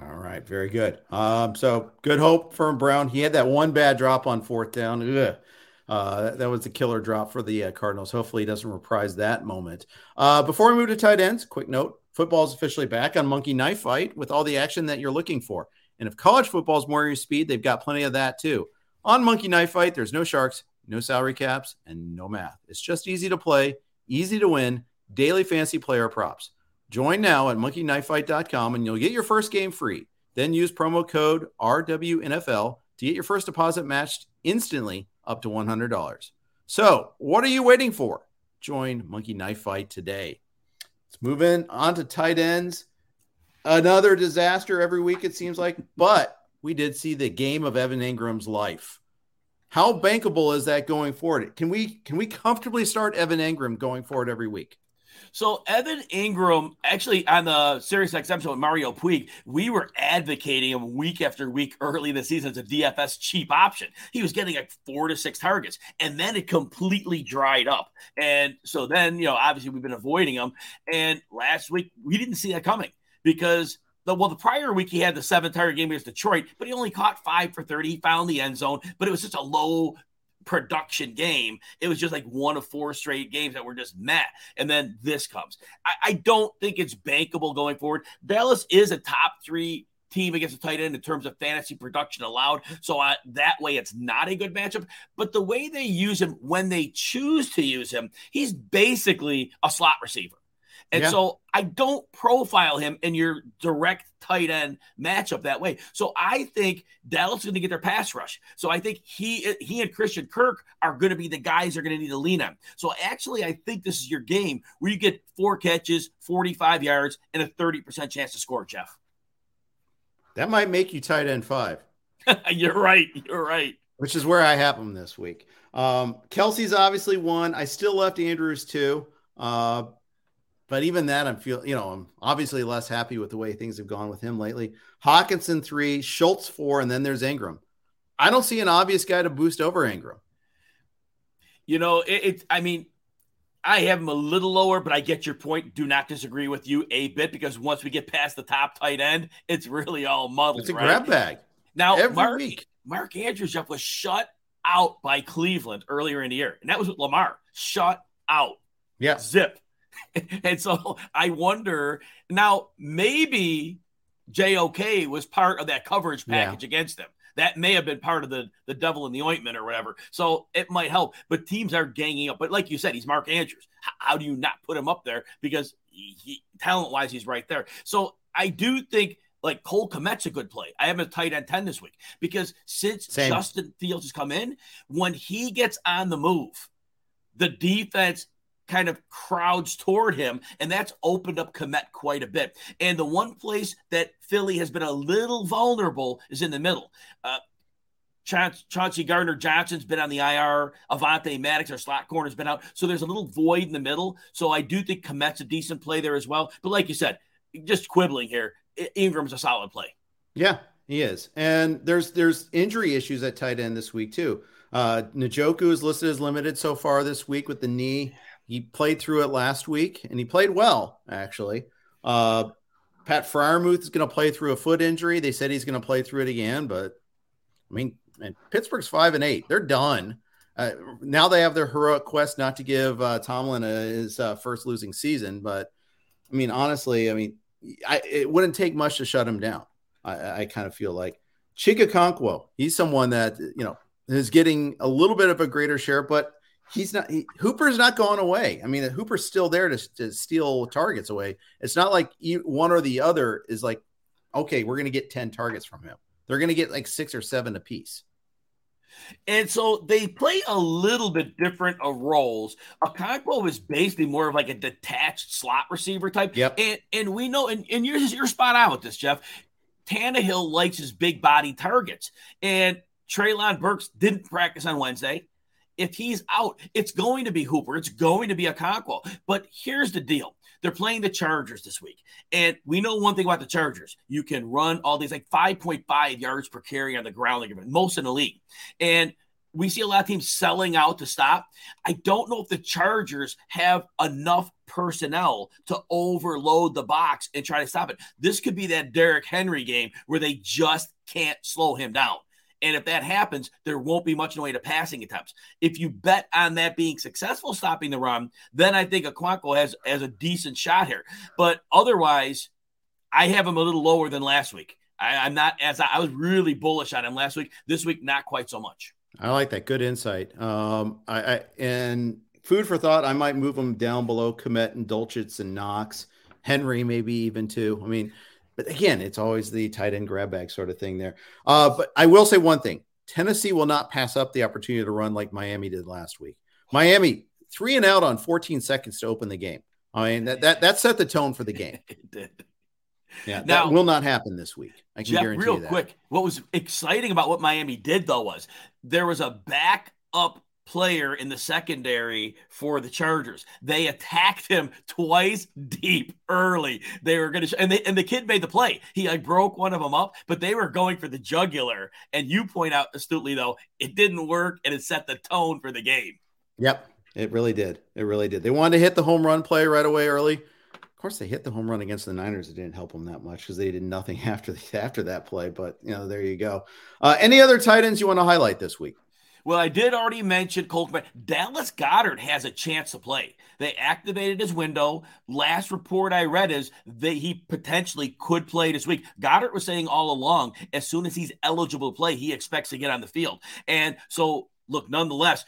All right, very good. Um, so good hope for Brown. He had that one bad drop on fourth down. Uh, that, that was a killer drop for the uh, Cardinals. Hopefully, he doesn't reprise that moment. Uh, before we move to tight ends, quick note: football is officially back on Monkey Knife Fight with all the action that you're looking for. And if college football is more your speed, they've got plenty of that too. On Monkey Knife Fight, there's no sharks, no salary caps, and no math. It's just easy to play, easy to win, daily fancy player props. Join now at monkeyknifefight.com and you'll get your first game free. Then use promo code RWNFL to get your first deposit matched instantly up to $100. So, what are you waiting for? Join Monkey Knife Fight today. Let's move in on to tight ends. Another disaster every week, it seems like, but we did see the game of Evan Engram's life. How bankable is that going forward? Can we can we comfortably start Evan Ingram going forward every week? So Evan Engram, actually on the Sirius XM with Mario Puig, we were advocating him week after week early this season as a DFS cheap option. He was getting like four to six targets, and then it completely dried up. And so then, you know, obviously we've been avoiding him. And last week we didn't see that coming because the well, the prior week he had the seven target game against Detroit, but he only caught five for 30. He found the end zone, but it was such a low production game. It was just like one of four straight games that were just met. And then this comes. I, I don't think it's bankable going forward. Dallas is a top three team against a tight end in terms of fantasy production allowed. So uh, that way, it's not a good matchup. But the way they use him, when they choose to use him, he's basically a slot receiver. And Yeah. so I don't profile him in your direct tight end matchup that way. So I think Dallas is going to get their pass rush. So I think he he and Christian Kirk are going to be the guys they're going to need to lean on. So actually, I think this is your game where you get four catches, 45 yards, and a 30% chance to score, Jeff. That might make you tight end five. <laughs> You're right. You're right. which is where I have him this week. Um, Kelce's obviously one. I still left Andrews two. Uh, but even that, I'm feel you know, I'm obviously less happy with the way things have gone with him lately. Hockenson three, Schultz four, and then there's Engram. I don't see an obvious guy to boost over Engram. You know, it, it I mean, I have him a little lower, but I get your point. Do not disagree with you a bit because once we get past the top tight end, it's really all muddled. It's a right? grab bag Now, every Mark, week. Mark Andrews Jeff was shut out by Cleveland earlier in the year, and that was with Lamar. Shut out. Yeah, Zip. <laughs> and so I wonder now maybe JOK was part of that coverage Yeah. package against them. That may have been part of the the devil in the ointment or whatever. So it might help. But teams are ganging up. But like you said, he's Mark Andrews. How, how do you not put him up there? Because he, talent wise, he's right there. So I do think like Cole Kmet's a good play. I have a tight end 10 this week because since Same. Justin Fields has come in, when he gets on the move, the defense kind of crowds toward him, and that's opened up Kmet quite a bit. And the one place that Philly has been a little vulnerable is in the middle. Uh, Chauncey Gardner Johnson's been on the IR. Avonte Maddox, our slot corner, has been out. So there's a little void in the middle. So I do think Kmet's a decent play there as well. But like you said, just quibbling here, Engram's a solid play. Yeah, he is. And there's there's injury issues at tight end this week too. Uh Njoku is listed as limited so far this week with the knee. He played through it last week and he played well, actually. Uh Pat Freiermuth is going to play through a foot injury. They said he's going to play through it again, but I mean, Pittsburgh's five and eight. They're done. Uh, now they have their heroic quest not to give uh, Tomlin a, his uh, first losing season, but I mean, honestly, I mean, I, it wouldn't take much to shut him down. I, I kind of feel like Chig Okonkwo, he's someone that you know is getting a little bit of a greater share, but he's not. He, Hooper's not going away. I mean, Hooper's still there to, to steal targets away. It's not like you, one or the other is like, okay, we're going to get ten targets from him. They're going to get like six or seven apiece. And so they play a little bit different of roles. Okonkwo is basically more of like a detached slot receiver type. Yep. And and we know, and, and you're you're spot on with this, Jeff. Tannehill likes his big body targets. And Treylon Burks didn't practice on Wednesday. If he's out, it's going to be Hooper. It's going to be Okonkwo. But here's the deal. They're playing the Chargers this week. And we know one thing about the Chargers. You can run all these like 5.5 yards per carry on the ground, like most in the league. And we see a lot of teams selling out to stop. I don't know if the Chargers have enough personnel to overload the box and try to stop it. This could be that Derrick Henry game where they just can't slow him down. And if that happens, there won't be much in the way to passing attempts. If you bet on that being successful stopping the run, then I think Okonkwo has, has a decent shot here. But otherwise, I have him a little lower than last week. I, am not as I, was really bullish on him last week. This week, not quite so much. I like that. Good insight. Um, I, I and food for thought. I might move him down below Kmet and Dulcich and Knox, Henry, maybe even too. I mean, but again, it's always the tight end grab bag sort of thing there. Uh, but I will say one thing Tennessee will not pass up the opportunity to run like Miami did last week. Miami, three and out on 14 seconds to open the game. I mean, that, that, that set the tone for the game. <laughs> it did. Yeah, now, that will not happen this week. I can Jeff, guarantee real you that. quick. What was exciting about what Miami did though was there was a back up player in the secondary for the Chargers. They attacked him twice deep early. They were going to, and they, and the kid made the play. He like broke one of them up, but they were going for the jugular. And you point out astutely though, it didn't work, and it set the tone for the game. Yep, it really did. It really did. They wanted to hit the home run play right away early. Of course, they hit the home run against the Niners. It didn't help them that much because they did nothing <laughs> after the, after that play. But you know, there you go. Uh, any other tight ends you want to highlight this week? Well, I did already mention Colt. Dallas Goedert has a chance to play. They activated his window. Last report I read is that he potentially could play this week. Goedert was saying all along, as soon as he's eligible to play, he expects to get on the field. And so, look, nonetheless,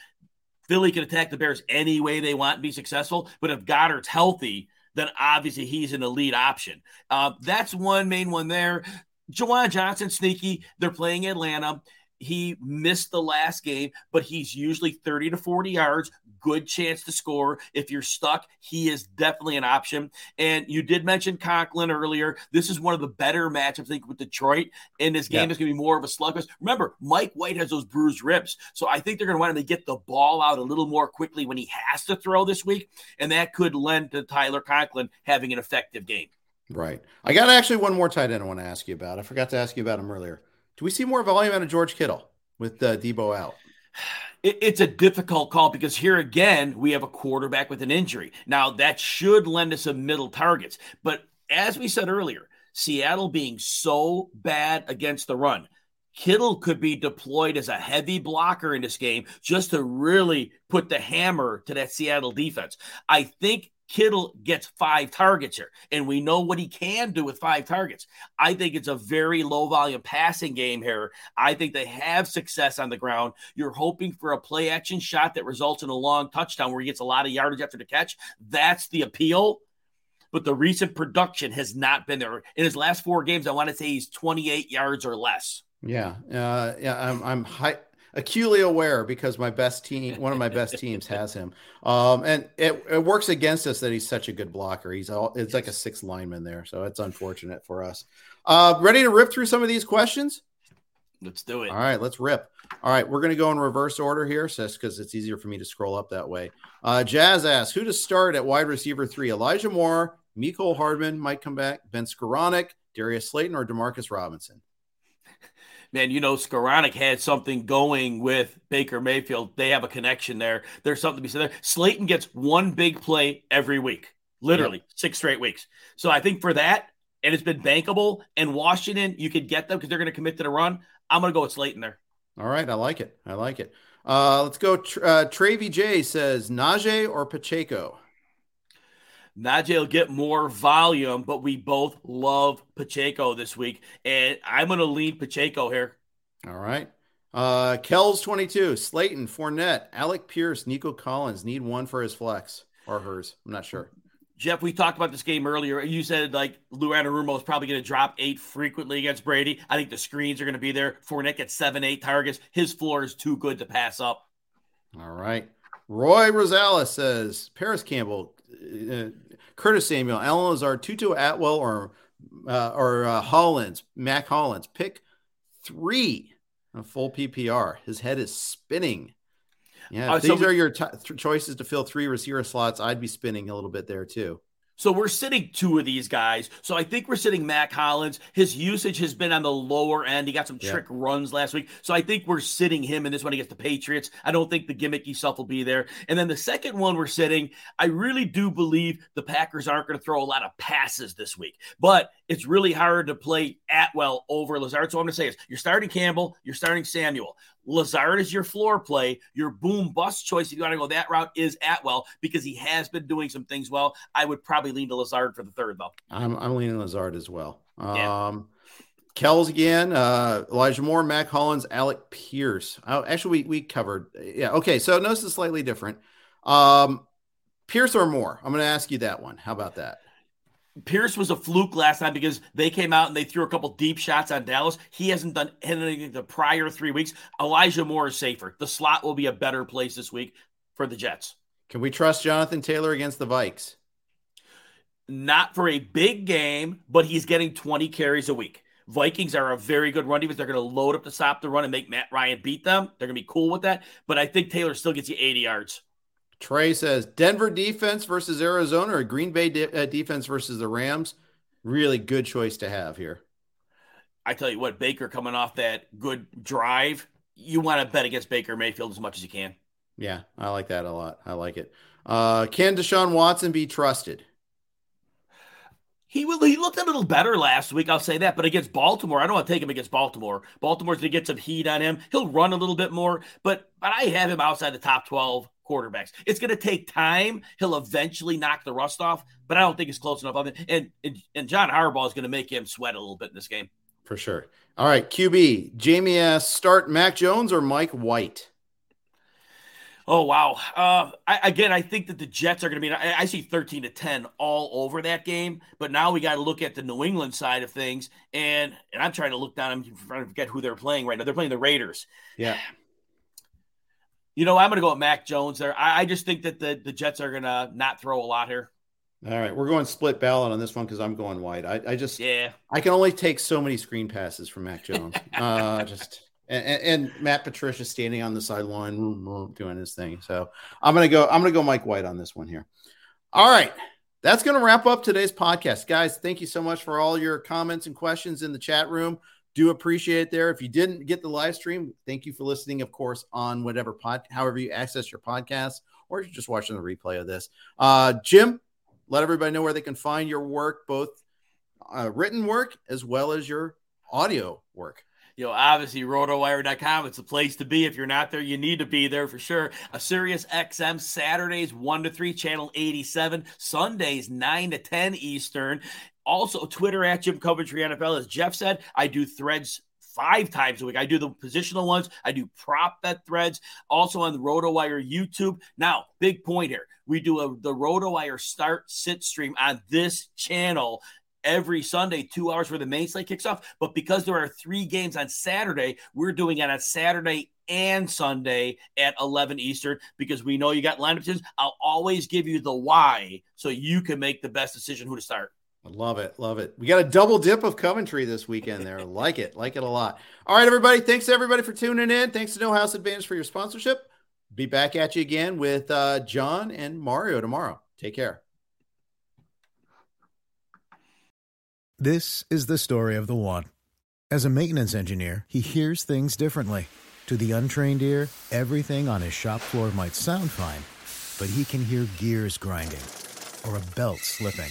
Philly can attack the Bears any way they want and be successful. But if Goddard's healthy, then obviously he's an elite option. Uh, that's one main one there. Juwan Johnson, sneaky. They're playing Atlanta he missed the last game, but he's usually 30 to 40 yards, good chance to score. If you're stuck, he is definitely an option. And you did mention Conklin earlier. This is one of the better matchups, I think, with Detroit. And this game yeah. is going to be more of a slugfest. Remember, Mike White has those bruised ribs. So I think they're going to want him to get the ball out a little more quickly when he has to throw this week. And that could lend to Tyler Conklin having an effective game. Right. I got actually one more tight end I want to ask you about. I forgot to ask you about him earlier. Do we see more volume out of George Kittle with uh, Deebo out? <sighs> It's a difficult call because here again, we have a quarterback with an injury. Now, that should lend us some middle targets. But as we said earlier, Seattle being so bad against the run, Kittle could be deployed as a heavy blocker in this game just to really put the hammer to that Seattle defense. I think Kittle gets five targets here, and we know what he can do with five targets. I think it's a very low volume passing game here. I think they have success on the ground. You're hoping for a play action shot that results in a long touchdown where he gets a lot of yardage after the catch. That's the appeal. But the recent production has not been there. In his last four games, I want to say he's 28 yards or less. Yeah, uh, yeah, I'm I'm high, acutely aware because my best team, one of my best teams, <laughs> has him. Um, and it, it works against us that he's such a good blocker. He's all it's like a six lineman there, so it's unfortunate for us. Uh, ready to rip through some of these questions? Let's do it. All right, let's rip. All right, we're going to go in reverse order here, just because it's easier for me to scroll up that way. Uh, Jazz asks who to start at wide receiver three: Elijah Moore, Mecole Hardman might come back, Ben Skowronek, Darius Slayton, or Demarcus Robinson man, you know, Skowronek had something going with Baker Mayfield. They have a connection there. There's something to be said there. Slayton gets one big play every week, literally six straight weeks. So I think for that, and it's been bankable, and Washington, you could get them because they're going to commit to the run. I'm going to go with Slayton there. All right. I like it. I like it. Uh, let's go. Uh, Travy J says Najee or Pacheco. Najee will get more volume, but we both love Pacheco this week. And I'm going to lean Pacheco here. All right. Uh, Kells 22, Slayton, Fournette, Alec Pierce, Nico Collins need one for his flex or hers. I'm not sure. Jeff, we talked about this game earlier. You said like Lou Anarumo is probably going to drop eight frequently against Brady. I think the screens are going to be there. Fournette gets seven, eight targets. His floor is too good to pass up. All right. Roy Rosales says Parris Campbell, uh, Curtis Samuel, Allen Lazard, Tutu Atwell, or uh, or uh, Hollins, Mack Hollins. Pick three a full PPR. His head is spinning. Yeah, uh, these so are your t- choices to fill three receiver slots. I'd be spinning a little bit there too. So we're sitting two of these guys. So I think we're sitting Mack Hollins. His usage has been on the lower end. He got some trick yeah. runs last week. So I think we're sitting him in this one against the Patriots. I don't think the gimmicky stuff will be there. And then the second one we're sitting, I really do believe the Packers aren't going to throw a lot of passes this week. But it's really hard to play Atwell over Lazard. So I'm going to say is you're starting Campbell, you're starting Samuel. Lazard is your floor play. Your boom bust choice, if you want to go that route, is Atwell because he has been doing some things well. I would probably lean to Lazard for the third, though. I'm, I'm leaning Lazard as well. Yeah. Um, Kells again, uh, Elijah Moore, Mack Hollins, Alec Pierce. Oh, actually, we, we covered. Yeah. Okay. So notice is slightly different. Um, Pierce or Moore? I'm going to ask you that one. How about that? Pierce was a fluke last night because they came out and they threw a couple deep shots on Dallas. He hasn't done anything the prior three weeks. Elijah Moore is safer. The slot will be a better place this week for the Jets. Can we trust Jonathan Taylor against the Vikes? Not for a big game, but he's getting 20 carries a week. Vikings are a very good run defense. They're going to load up to stop the run and make Matt Ryan beat them. They're going to be cool with that. But I think Taylor still gets you 80 yards. Trey says Denver defense versus Arizona or Green Bay de- uh, defense versus the Rams. Really good choice to have here. I tell you what, Baker coming off that good drive, you want to bet against Baker Mayfield as much as you can. Yeah, I like that a lot. I like it. Uh, can Deshaun Watson be trusted? He will. He looked a little better last week. I'll say that. But against Baltimore, I don't want to take him against Baltimore. Baltimore's going to get some heat on him. He'll run a little bit more, but but I have him outside the top twelve quarterbacks. It's going to take time. He'll eventually knock the rust off, but I don't think it's close enough of it. And and, and John Harbaugh is going to make him sweat a little bit in this game. For sure. All right, QB. Jamie asks, start Mac Jones or Mike White? Oh wow! Uh, I, again, I think that the Jets are going to be. I, I, see thirteen to ten all over that game. But now we got to look at the New England side of things, and and I'm trying to look down. I'm trying to forget who they're playing right now. They're playing the Raiders. Yeah. You know, I'm going to go with Mac Jones there. I, I just think that the, the Jets are going to not throw a lot here. All right, we're going split ballot on this one because I'm going white. I, I just yeah, I can only take so many screen passes from Mac Jones. <laughs> uh, just and, and, Matt Patricia standing on the sideline doing his thing. So I'm gonna go. I'm gonna go Mike White on this one here. All right, that's gonna wrap up today's podcast, guys. Thank you so much for all your comments and questions in the chat room do appreciate it there. If you didn't get the live stream, thank you for listening, of course, on whatever pod, however you access your podcast, or you're just watching the replay of this. Uh, Jim, let everybody know where they can find your work, both uh, written work as well as your audio work. you know, obviously rotowire.com. It's a place to be. If you're not there, you need to be there for sure. A Sirius XM Saturdays 1 to 3, channel 87, Sundays 9 to 10 Eastern. Also, Twitter at Jim Coventry NFL. As Jeff said, I do threads five times a week. I do the positional ones, I do prop bet threads, also on the RotoWire YouTube. Now, big point here. We do a, the RotoWire start sit stream on this channel every Sunday, two hours where the main slate kicks off. But because there are three games on Saturday, we're doing it on Saturday and Sunday at 11 Eastern because we know you got lineup decisions. I'll always give you the why so you can make the best decision who to start. I love it. Love it. We got a double dip of Coventry this weekend there. like it. Like it a lot. All right, everybody. Thanks everybody for tuning in. Thanks to No House Advantage for your sponsorship. Be back at you again with uh, John and Mario tomorrow. Take care. This is the story of the one. As a maintenance engineer, he hears things differently. To the untrained ear, everything on his shop floor might sound fine, but he can hear gears grinding or a belt slipping.